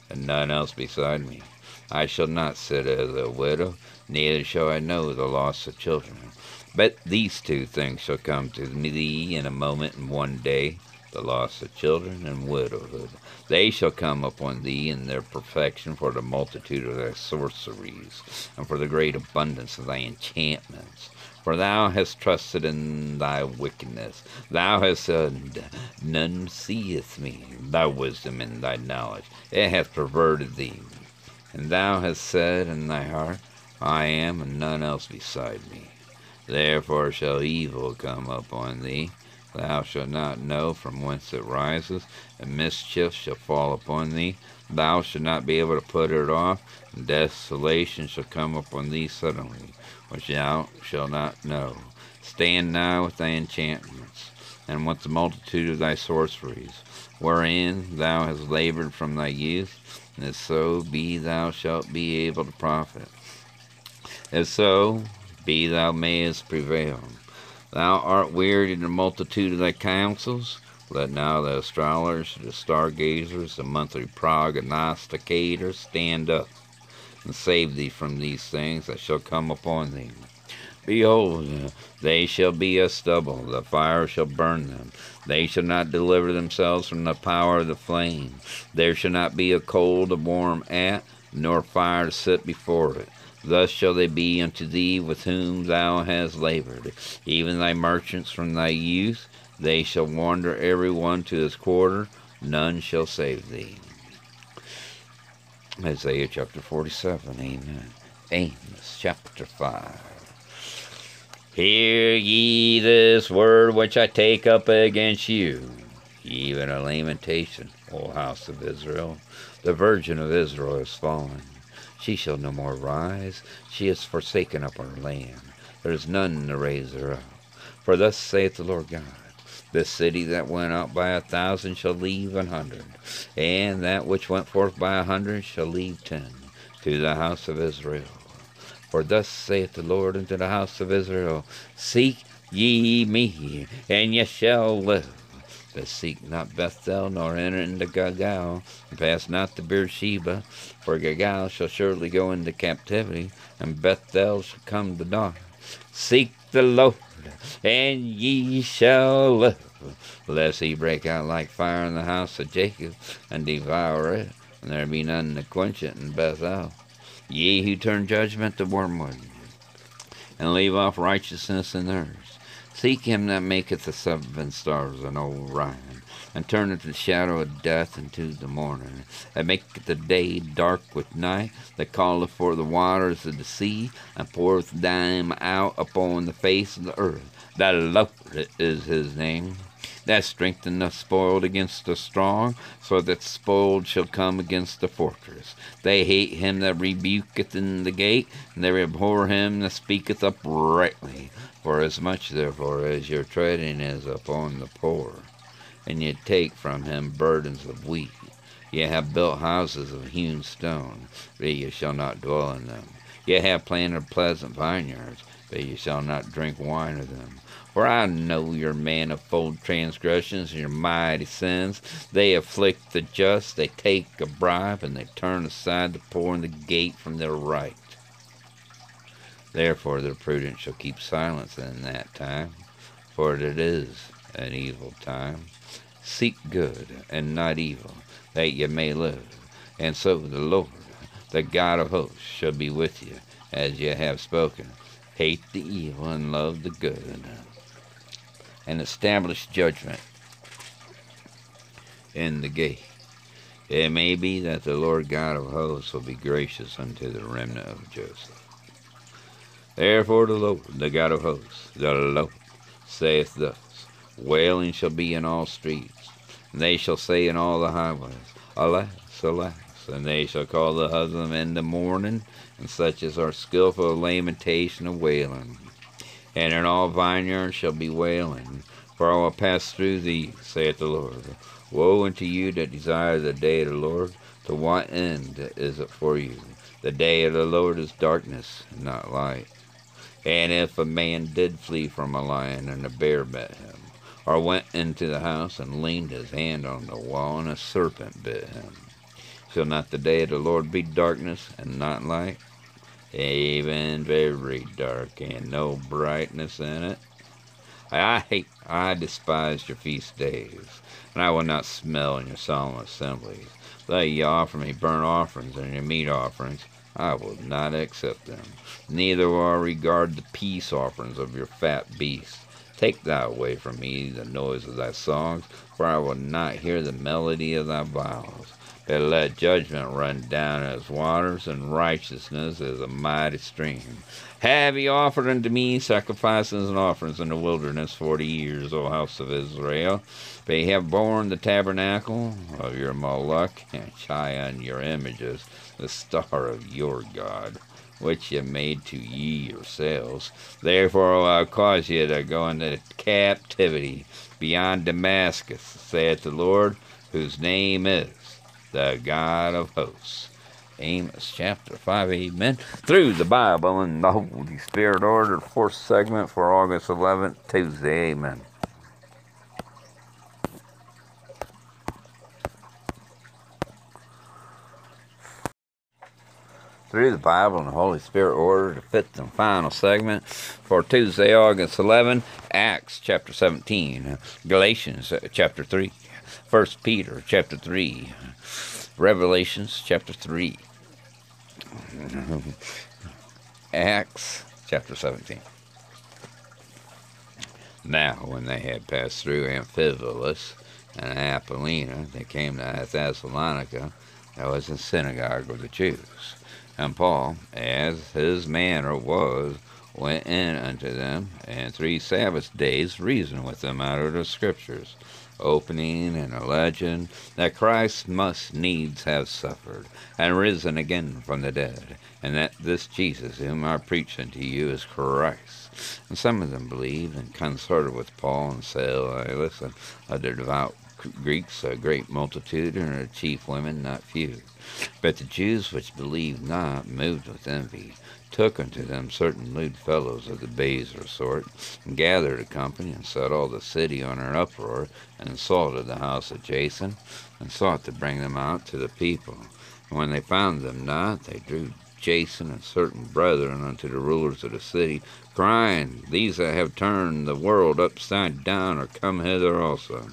S1: and none else beside me. I shall not sit as a widow, neither shall I know the loss of children. But these two things shall come to thee in a moment and one day, the loss of children and widowhood. They shall come upon thee in their perfection for the multitude of thy sorceries, and for the great abundance of thy enchantments. For thou hast trusted in thy wickedness. Thou hast said, None seeth me. Thy wisdom and thy knowledge, it hath perverted thee. And thou hast said in thy heart, I am, and none else beside me. Therefore shall evil come upon thee, Thou shalt not know from whence it rises, and mischief shall fall upon thee. Thou shalt not be able to put it off, and desolation shall come upon thee suddenly, which thou shalt not know. Stand now with thy enchantments, and with the multitude of thy sorceries, wherein thou hast labored from thy youth, and if so be thou shalt be able to profit. If so be thou mayest prevail. Thou art wearied in the multitude of thy counsels. Let now the astrologers, the stargazers, the monthly prognosticators stand up and save thee from these things that shall come upon thee. Behold, they shall be as stubble, the fire shall burn them. They shall not deliver themselves from the power of the flame. There shall not be a coal to warm at, nor fire to sit before it. Thus shall they be unto thee with whom thou hast labored, even thy merchants from thy youth. They shall wander every one to his quarter, none shall save thee. Isaiah chapter 47, Amen. Amos chapter 5. Hear ye this word which I take up against you, even a lamentation, O house of Israel. The virgin of Israel is fallen. She shall no more rise. She is forsaken up her land. There is none to raise her up. For thus saith the Lord God the city that went out by a thousand shall leave an hundred, and that which went forth by a hundred shall leave ten, to the house of Israel. For thus saith the Lord unto the house of Israel Seek ye me, and ye shall live. But seek not Bethel, nor enter into Gilgal, and pass not to Beersheba, for Gilgal shall surely go into captivity, and Bethel shall come to naught. Seek the Lord and ye shall live, lest he break out like fire in the house of Jacob, and devour it, and there be none to quench it in Bethel. Ye who turn judgment to wormwood, and leave off righteousness in theirs, seek him that maketh the seven stars and Orion, and turneth the shadow of death into the morning, that maketh the day dark with night, that calleth for the waters of the sea, and poureth them out upon the face of the earth. The Lord is his name. That strengtheneth spoiled against the strong, so that spoiled shall come against the fortress. They hate him that rebuketh in the gate, and they abhor him that speaketh uprightly. For as much therefore as your treading is upon the poor, and ye take from him burdens of wheat. Ye have built houses of hewn stone, but ye shall not dwell in them. Ye have planted pleasant vineyards, but ye shall not drink wine of them. For I know your manifold transgressions and your mighty sins. They afflict the just, they take a bribe, and they turn aside the poor in the gate from their right. Therefore the prudent shall keep silence in that time, for it is an evil time. Seek good and not evil, that ye may live. And so the Lord, the God of hosts, shall be with you, as ye have spoken. Hate the evil and love the good, and establish judgment in the gate. It may be that the Lord God of hosts will be gracious unto the remnant of Joseph. Therefore the Lord, the God of hosts, the Lord, saith thus, Wailing shall be in all streets, and they shall say in all the highways, Alas, alas, and they shall call the husbandmen to mourning, and such as are skilful of lamentation of wailing. And in all vineyards shall be wailing, for I will pass through thee, saith the Lord. Woe unto you that desire the day of the Lord! To what end is it for you? The day of the Lord is darkness, not light. And if a man did flee from a lion, and a bear met him, or went into the house and leaned his hand on the wall, and a serpent bit him. Shall not the day of the Lord be darkness and not light? Even very dark, and no brightness in it? I hate, I despise your feast days, and I will not smell in your solemn assemblies. Though ye offer me burnt offerings and your meat offerings, I will not accept them. Neither will I regard the peace offerings of your fat beasts. Take thou away from me the noise of thy songs, for I will not hear the melody of thy viols. But let judgment run down as waters, and righteousness as a mighty stream. Have ye offered unto me sacrifices and offerings in the wilderness forty years, O house of Israel? But ye have borne the tabernacle of your Moloch, and Chiun your images, the star of your God. Which ye made to ye yourselves. Therefore will I cause you to go into captivity beyond Damascus, saith the Lord, whose name is the God of hosts. Amos chapter 5, amen. Through the Bible and the Holy Spirit order, fourth segment for August 11th, Tuesday, amen. Through the Bible and the Holy Spirit order, the fifth and final segment for Tuesday, August 11, Acts chapter 17, Galatians chapter 3, 1 Peter chapter 3, Revelations chapter 3, Acts chapter 17. Now, when they had passed through Amphipolis and Apollonia, they came to Thessalonica. That was a synagogue of the Jews. And Paul, as his manner was, went in unto them, and three Sabbath days reasoned with them out of the Scriptures, opening and alleging that Christ must needs have suffered, and risen again from the dead, and that this Jesus whom I preach unto you is Christ. And some of them believed and consorted with Paul and said, Silas and other devout Greeks, a great multitude, and the chief women not few. But the Jews which believed not, moved with envy, took unto them certain lewd fellows of the baser sort, and gathered a company, and set all the city on an uproar, and assaulted the house of Jason, and sought to bring them out to the people. And when they found them not, they drew Jason and certain brethren unto the rulers of the city, crying, These that have turned the world upside down are come hither also,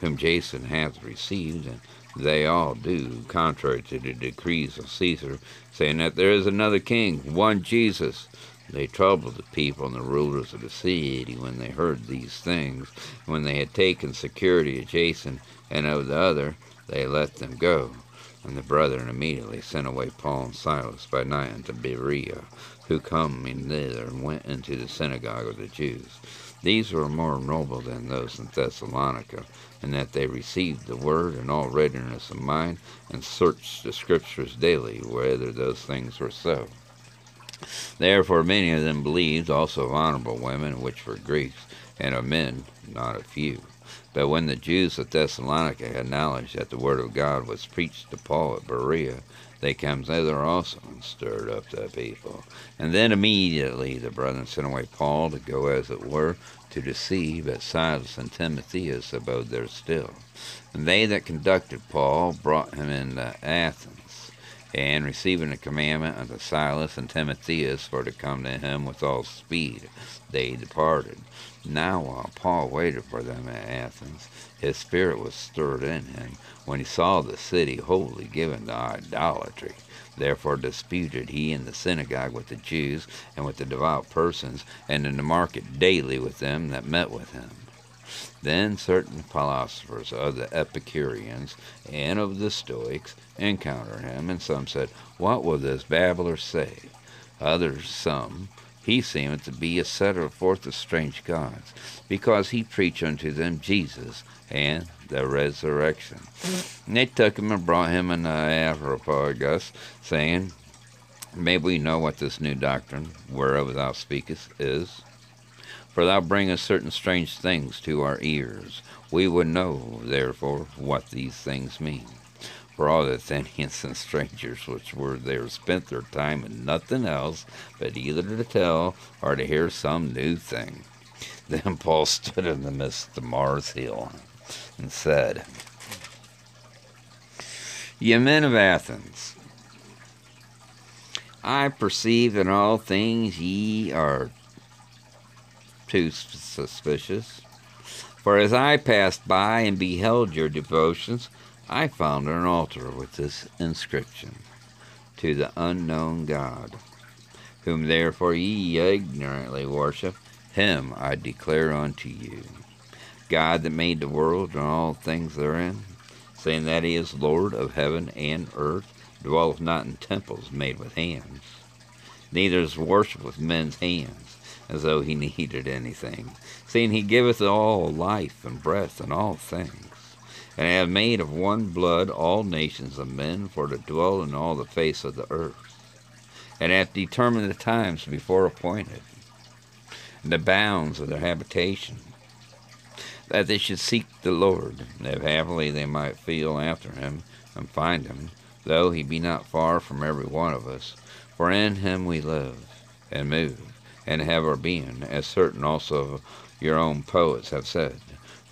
S1: whom Jason hath received, and they all do, contrary to the decrees of Caesar, saying that there is another king, one Jesus. They troubled the people and the rulers of the city when they heard these things. When they had taken security of Jason and of the other, they let them go. And the brethren immediately sent away Paul and Silas by night unto Berea, who coming thither went into the synagogue of the Jews. These were more noble than those in Thessalonica, and that they received the word in all readiness of mind, and searched the scriptures daily whether those things were so. Therefore many of them believed, also of honorable women, which were Greeks, and of men not a few. But when the Jews of Thessalonica had knowledge that the word of God was preached to Paul at Berea, they came thither also and stirred up the people. And then immediately the brethren sent away Paul to go, as it were, to deceive, but Silas and Timotheus abode there still. And they that conducted Paul brought him into Athens, and receiving a commandment unto Silas and Timotheus for to come to him with all speed, they departed. Now while Paul waited for them at Athens, his spirit was stirred in him when he saw the city wholly given to idolatry. Therefore disputed he in the synagogue with the Jews and with the devout persons, and in the market daily with them that met with him. Then certain philosophers of the Epicureans and of the Stoics encountered him, and some said, What will this babbler say? Others, some, he seemeth to be a setter forth of strange gods, because he preached unto them Jesus and the resurrection. And they took him and brought him into Areopagus, saying, May we know what this new doctrine, whereof thou speakest, is? For thou bringest certain strange things to our ears. We would know, therefore, what these things mean. For all the Athenians and strangers which were there spent their time in nothing else but either to tell or to hear some new thing. Then Paul stood in the midst of Mars Hill and said, Ye men of Athens, I perceive in all things ye are too suspicious. For as I passed by and beheld your devotions, I found an altar with this inscription To the unknown God, whom therefore ye ignorantly worship, him I declare unto you. God that made the world and all things therein, saying that he is Lord of heaven and earth, dwelleth not in temples made with hands, neither is worshipped with men's hands, as though he needed anything, seeing he giveth all life and breath and all things, and have made of one blood all nations of men for to dwell in all the face of the earth and have determined the times before appointed, and the bounds of their habitation, that they should seek the Lord, that happily they might feel after him and find him, though he be not far from every one of us. For in him we live and move and have our being, as certain also your own poets have said.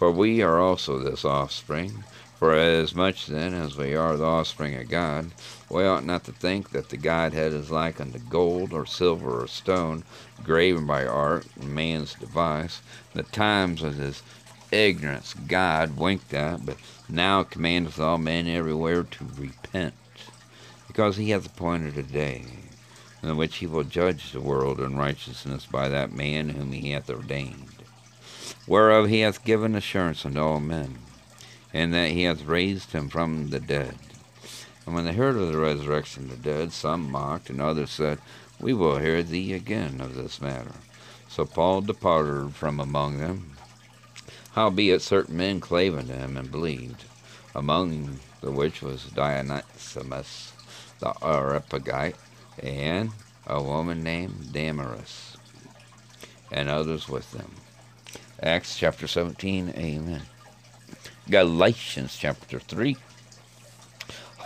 S1: For we are also this offspring. For as much then as we are the offspring of God, we ought not to think that the Godhead is like unto gold or silver or stone, graven by art and man's device. The times of his ignorance God winked at, but now commandeth all men everywhere to repent, because he hath appointed a day in which he will judge the world in righteousness by that man whom he hath ordained, whereof he hath given assurance unto all men, and that he hath raised him from the dead. And when they heard of the resurrection of the dead, some mocked, and others said, We will hear thee again of this matter. So Paul departed from among them. Howbeit certain men clave unto him and believed, among the which was Dionysius the Areopagite, and a woman named Damaris, and others with them. Acts chapter 17, amen. Galatians chapter 3.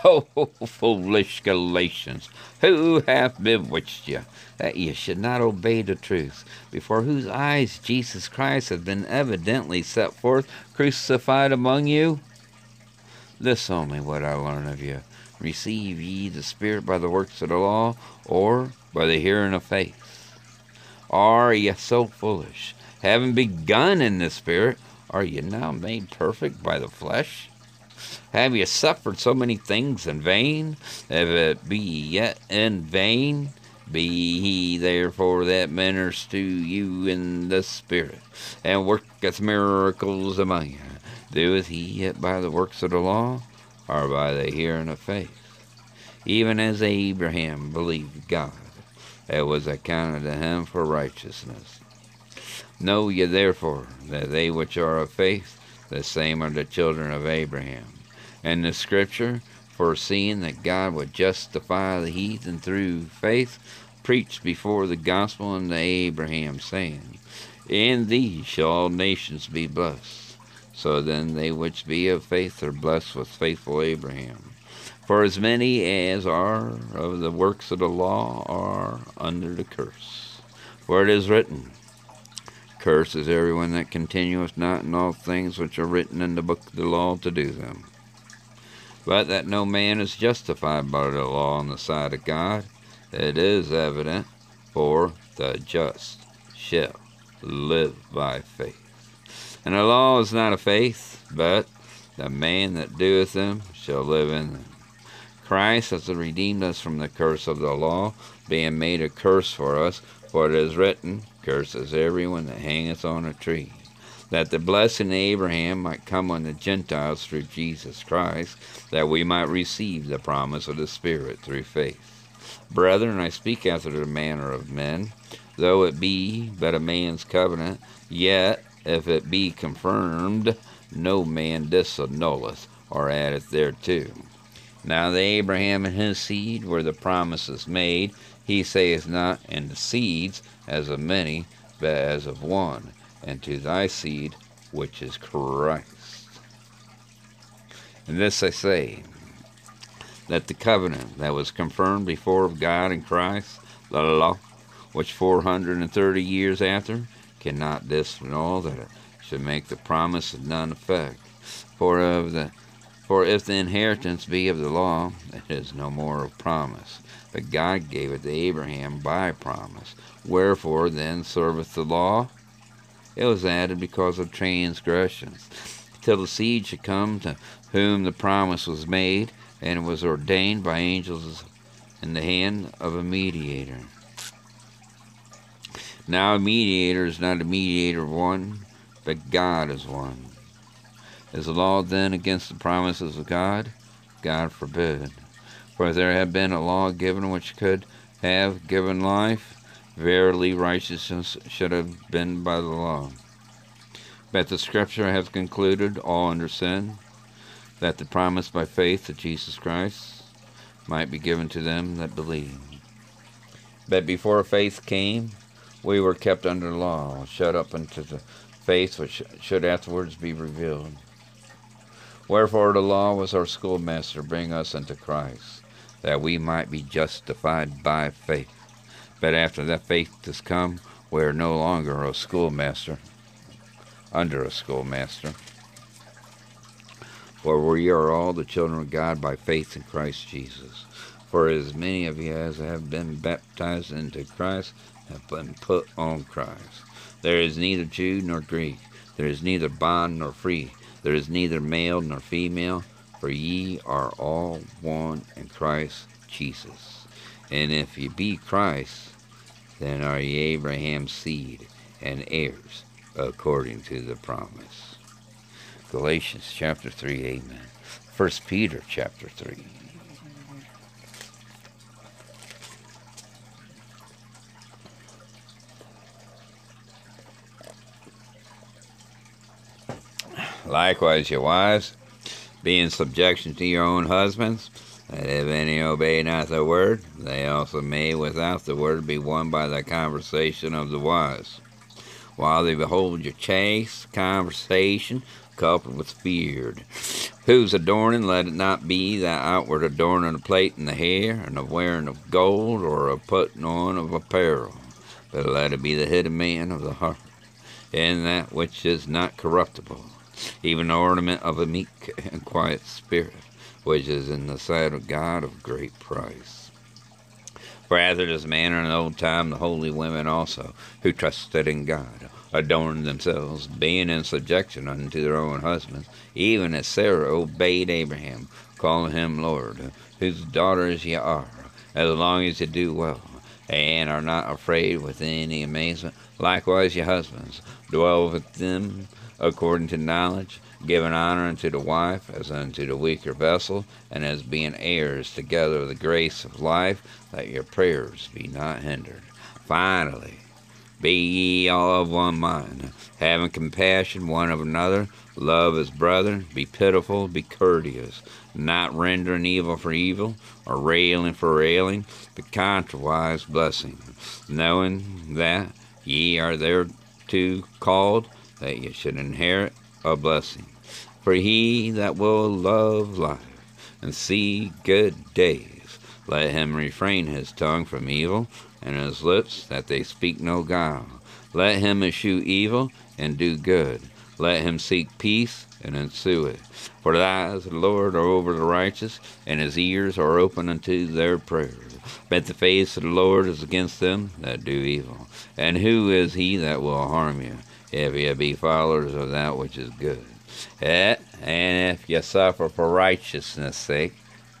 S1: Oh, foolish Galatians, who hath bewitched you, that ye should not obey the truth, before whose eyes Jesus Christ hath been evidently set forth, crucified among you? This only what I learn of you Receive ye the Spirit by the works of the law, or by the hearing of faith? Are ye so foolish? Having begun in the Spirit, are ye now made perfect by the flesh? Have ye suffered so many things in vain? If it be yet in vain, be he therefore that ministers to you in the Spirit, and worketh miracles among you. Doeth he it by the works of the law, or by the hearing of faith. Even as Abraham believed God, it was accounted to him for righteousness. Know ye therefore that they which are of faith, the same are the children of Abraham. And the Scripture, foreseeing that God would justify the heathen through faith, preached before the gospel unto Abraham, saying, In thee shall all nations be blessed. So then they which be of faith are blessed with faithful Abraham. For as many as are of the works of the law are under the curse. For it is written, Cursed is everyone that continueth not in all things which are written in the book of the law to do them. But that no man is justified by the law on the side of God, it is evident, for the just shall live by faith. And the law is not of faith, but the man that doeth them shall live in them. Christ hath redeemed us from the curse of the law, being made a curse for us, for it is written, Cursed is everyone that hangeth on a tree. That the blessing of Abraham might come on the Gentiles through Jesus Christ, that we might receive the promise of the Spirit through faith. Brethren, I speak after the manner of men, though it be but a man's covenant, yet if it be confirmed, no man disannulleth or addeth thereto. Now the Abraham and his seed were the promises made. He saith not, and the seeds as of many, but as of one, and to thy seed, which is Christ. And this I say, that the covenant that was confirmed before of God in Christ, the law, which four hundred and thirty years after cannot disannul that it should make the promise of none effect. For of the for if the inheritance be of the law, it is no more of promise. But God gave it to Abraham by promise. Wherefore then serveth the law? It was added because of transgressions, till the seed should come to whom the promise was made, and it was ordained by angels in the hand of a mediator. Now a mediator is not a mediator of one, but God is one. Is the law then against the promises of God? God forbid. For there had been a law given which could have given life, verily righteousness should have been by the law. But the Scripture hath concluded all under sin, that the promise by faith of Jesus Christ might be given to them that believe. But before faith came, we were kept under law, shut up unto the faith which should afterwards be revealed. Wherefore the law was our schoolmaster, bring us unto Christ, that we might be justified by faith. But after that faith has come, we are no longer a schoolmaster, under a schoolmaster. For we are all the children of God by faith in Christ Jesus. For as many of you as have been baptized into Christ have been put on Christ. There is neither Jew nor Greek, there is neither bond nor free, there is neither male nor female, for ye are all one in Christ Jesus. And if ye be Christ, then are ye Abraham's seed and heirs according to the promise. Galatians chapter 3, amen. 1 Peter chapter 3. Likewise, your wives, be in subjection to your own husbands, that if any obey not the word, they also may without the word be won by the conversation of the wise. While they behold your chaste conversation coupled with feared, whose adorning let it not be that outward adorning of plate in the hair, and of wearing of gold, or of putting on of apparel, but let it be the hidden man of the heart, in that which is not corruptible even the ornament of a meek and quiet spirit, which is in the sight of God of great price. For as it is manner in the old time, the holy women also, who trusted in God, adorned themselves, being in subjection unto their own husbands, even as Sarah obeyed Abraham, calling him Lord, whose daughters ye are, as long as ye do well, and are not afraid with any amazement. Likewise, your husbands, dwell with them according to knowledge, giving honor unto the wife as unto the weaker vessel, and as being heirs together of the grace of life, that your prayers be not hindered. Finally, be ye all of one mind, having compassion one of another, love as brethren, be pitiful, be courteous, not rendering evil for evil, or railing for railing, but contrariwise blessing, knowing that ye are thereto called, that ye should inherit a blessing. For he that will love life and see good days, let him refrain his tongue from evil, and his lips that they speak no guile. Let him eschew evil and do good. Let him seek peace and ensue it. For the eyes of the Lord are over the righteous, and his ears are open unto their prayers. But the face of the Lord is against them that do evil. And who is he that will harm you? If ye be followers of that which is good. Eh, and if ye suffer for righteousness' sake,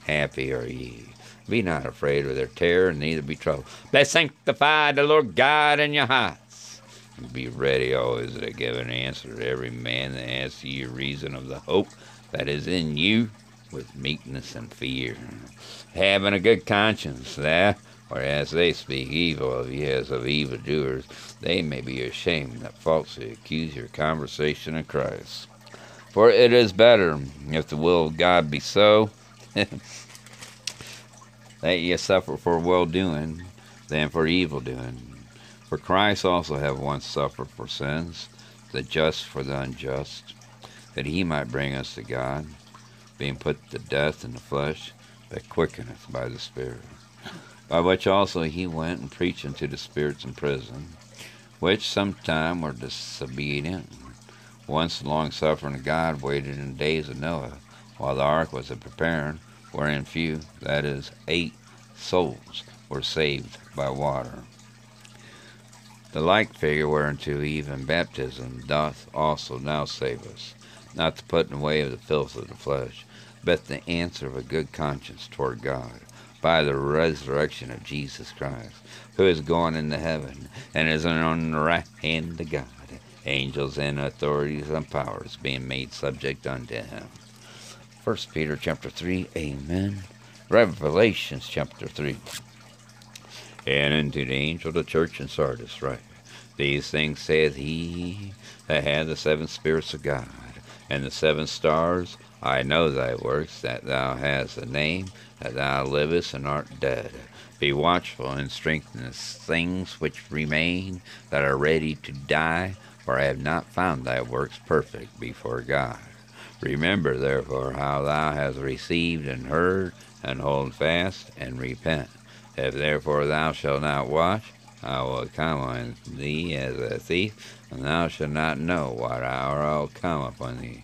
S1: happy are ye. Be not afraid of their terror, neither be troubled. But sanctify the Lord God in your hearts. And be ready always to give an answer to every man that asks you reason of the hope that is in you with meekness and fear, having a good conscience, eh? that Whereas they speak evil of you as of evildoers, they may be ashamed that falsely accuse your conversation of Christ. For it is better, if the will of God be so, that ye suffer for well doing than for evil doing. For Christ also have once suffered for sins, the just for the unjust, that he might bring us to God, being put to death in the flesh, but quickeneth by the Spirit by which also he went and preached unto the spirits in prison, which sometime were disobedient. Once the long suffering God waited in the days of Noah, while the ark was a preparing, wherein few, that is, eight souls, were saved by water. The like figure whereunto even baptism doth also now save us, not the putting away of the filth of the flesh, but the answer of a good conscience toward God by the resurrection of Jesus Christ, who is gone into heaven and is on the right hand of God, angels and authorities and powers being made subject unto him. First Peter chapter 3, Amen. Revelations chapter 3. And unto the angel of the church in Sardis write, These things saith he that had the seven spirits of God, and the seven stars, I know thy works, that thou hast a name, that thou livest and art dead. Be watchful and strengthen the things which remain that are ready to die, for I have not found thy works perfect before God. Remember therefore how thou hast received and heard, and hold fast and repent. If therefore thou shalt not watch, I will come on thee as a thief, and thou shalt not know what hour I will come upon thee.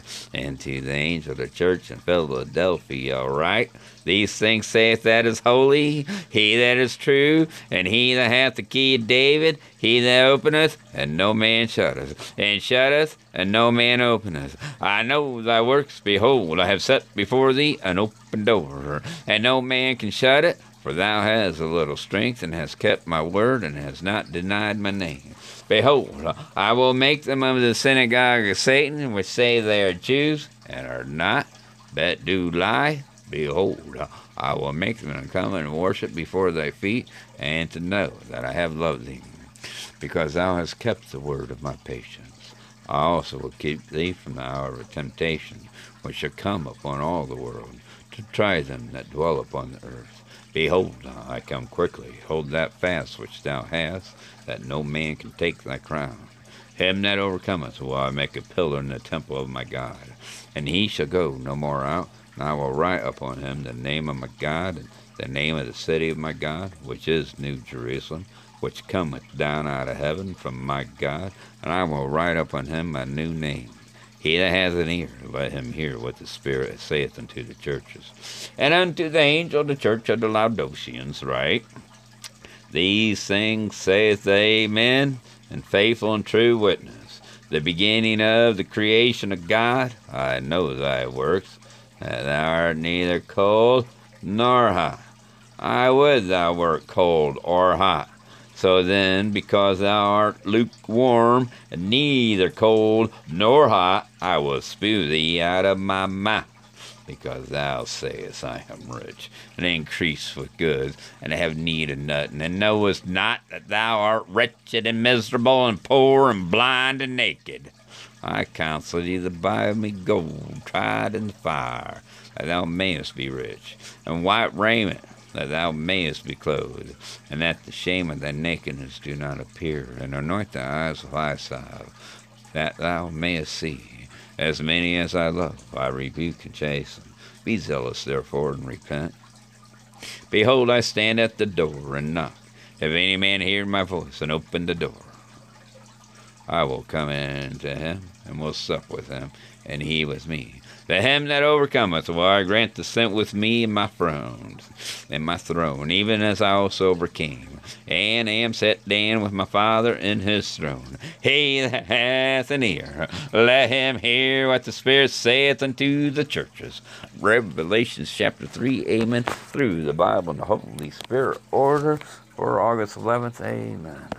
S1: And to the angel of the church in Philadelphia, all right? These things saith that is holy, he that is true, and he that hath the key of David, he that openeth, and no man shutteth, and shutteth, and no man openeth. I know thy works, behold, I have set before thee an open door, and no man can shut it. For thou hast a little strength, and hast kept my word, and hast not denied my name. Behold, I will make them of the synagogue of Satan, which say they are Jews, and are not, but do lie. Behold, I will make them come and worship before thy feet, and to know that I have loved thee, because thou hast kept the word of my patience. I also will keep thee from the hour of temptation, which shall come upon all the world, to try them that dwell upon the earth. Behold, I come quickly. Hold that fast which thou hast, that no man can take thy crown. Him that overcometh will I make a pillar in the temple of my God, and he shall go no more out. And I will write upon him the name of my God, and the name of the city of my God, which is New Jerusalem, which cometh down out of heaven from my God, and I will write upon him my new name he that has an ear, let him hear what the Spirit saith unto the churches. And unto the angel of the church of the Laodiceans write, These things saith the Amen, and faithful and true witness, the beginning of the creation of God. I know thy works, that thou art neither cold nor hot. I would thou wert cold or hot. So then, because thou art lukewarm, and neither cold nor hot, I will spew thee out of my mouth. Because thou sayest, I am rich, and increase with goods, and have need of nothing, and knowest not that thou art wretched and miserable, and poor, and blind, and naked. I counsel thee to buy me gold tried in the fire, that thou mayest be rich, and white raiment that thou mayest be clothed, and that the shame of thy nakedness do not appear, and anoint thy eyes with eye salve, that thou mayest see. As many as I love, I rebuke and chasten. Be zealous, therefore, and repent. Behold, I stand at the door and knock. If any man hear my voice and open the door, I will come in to him and will sup with him, and he with me. To him that overcometh will I grant to sit with me in my throne, in my throne, even as I also overcame, and am set down with my Father in his throne. He that hath an ear, let him hear what the Spirit saith unto the churches. Revelation chapter 3, amen, through the Bible and the Holy Spirit order for August 11th, amen.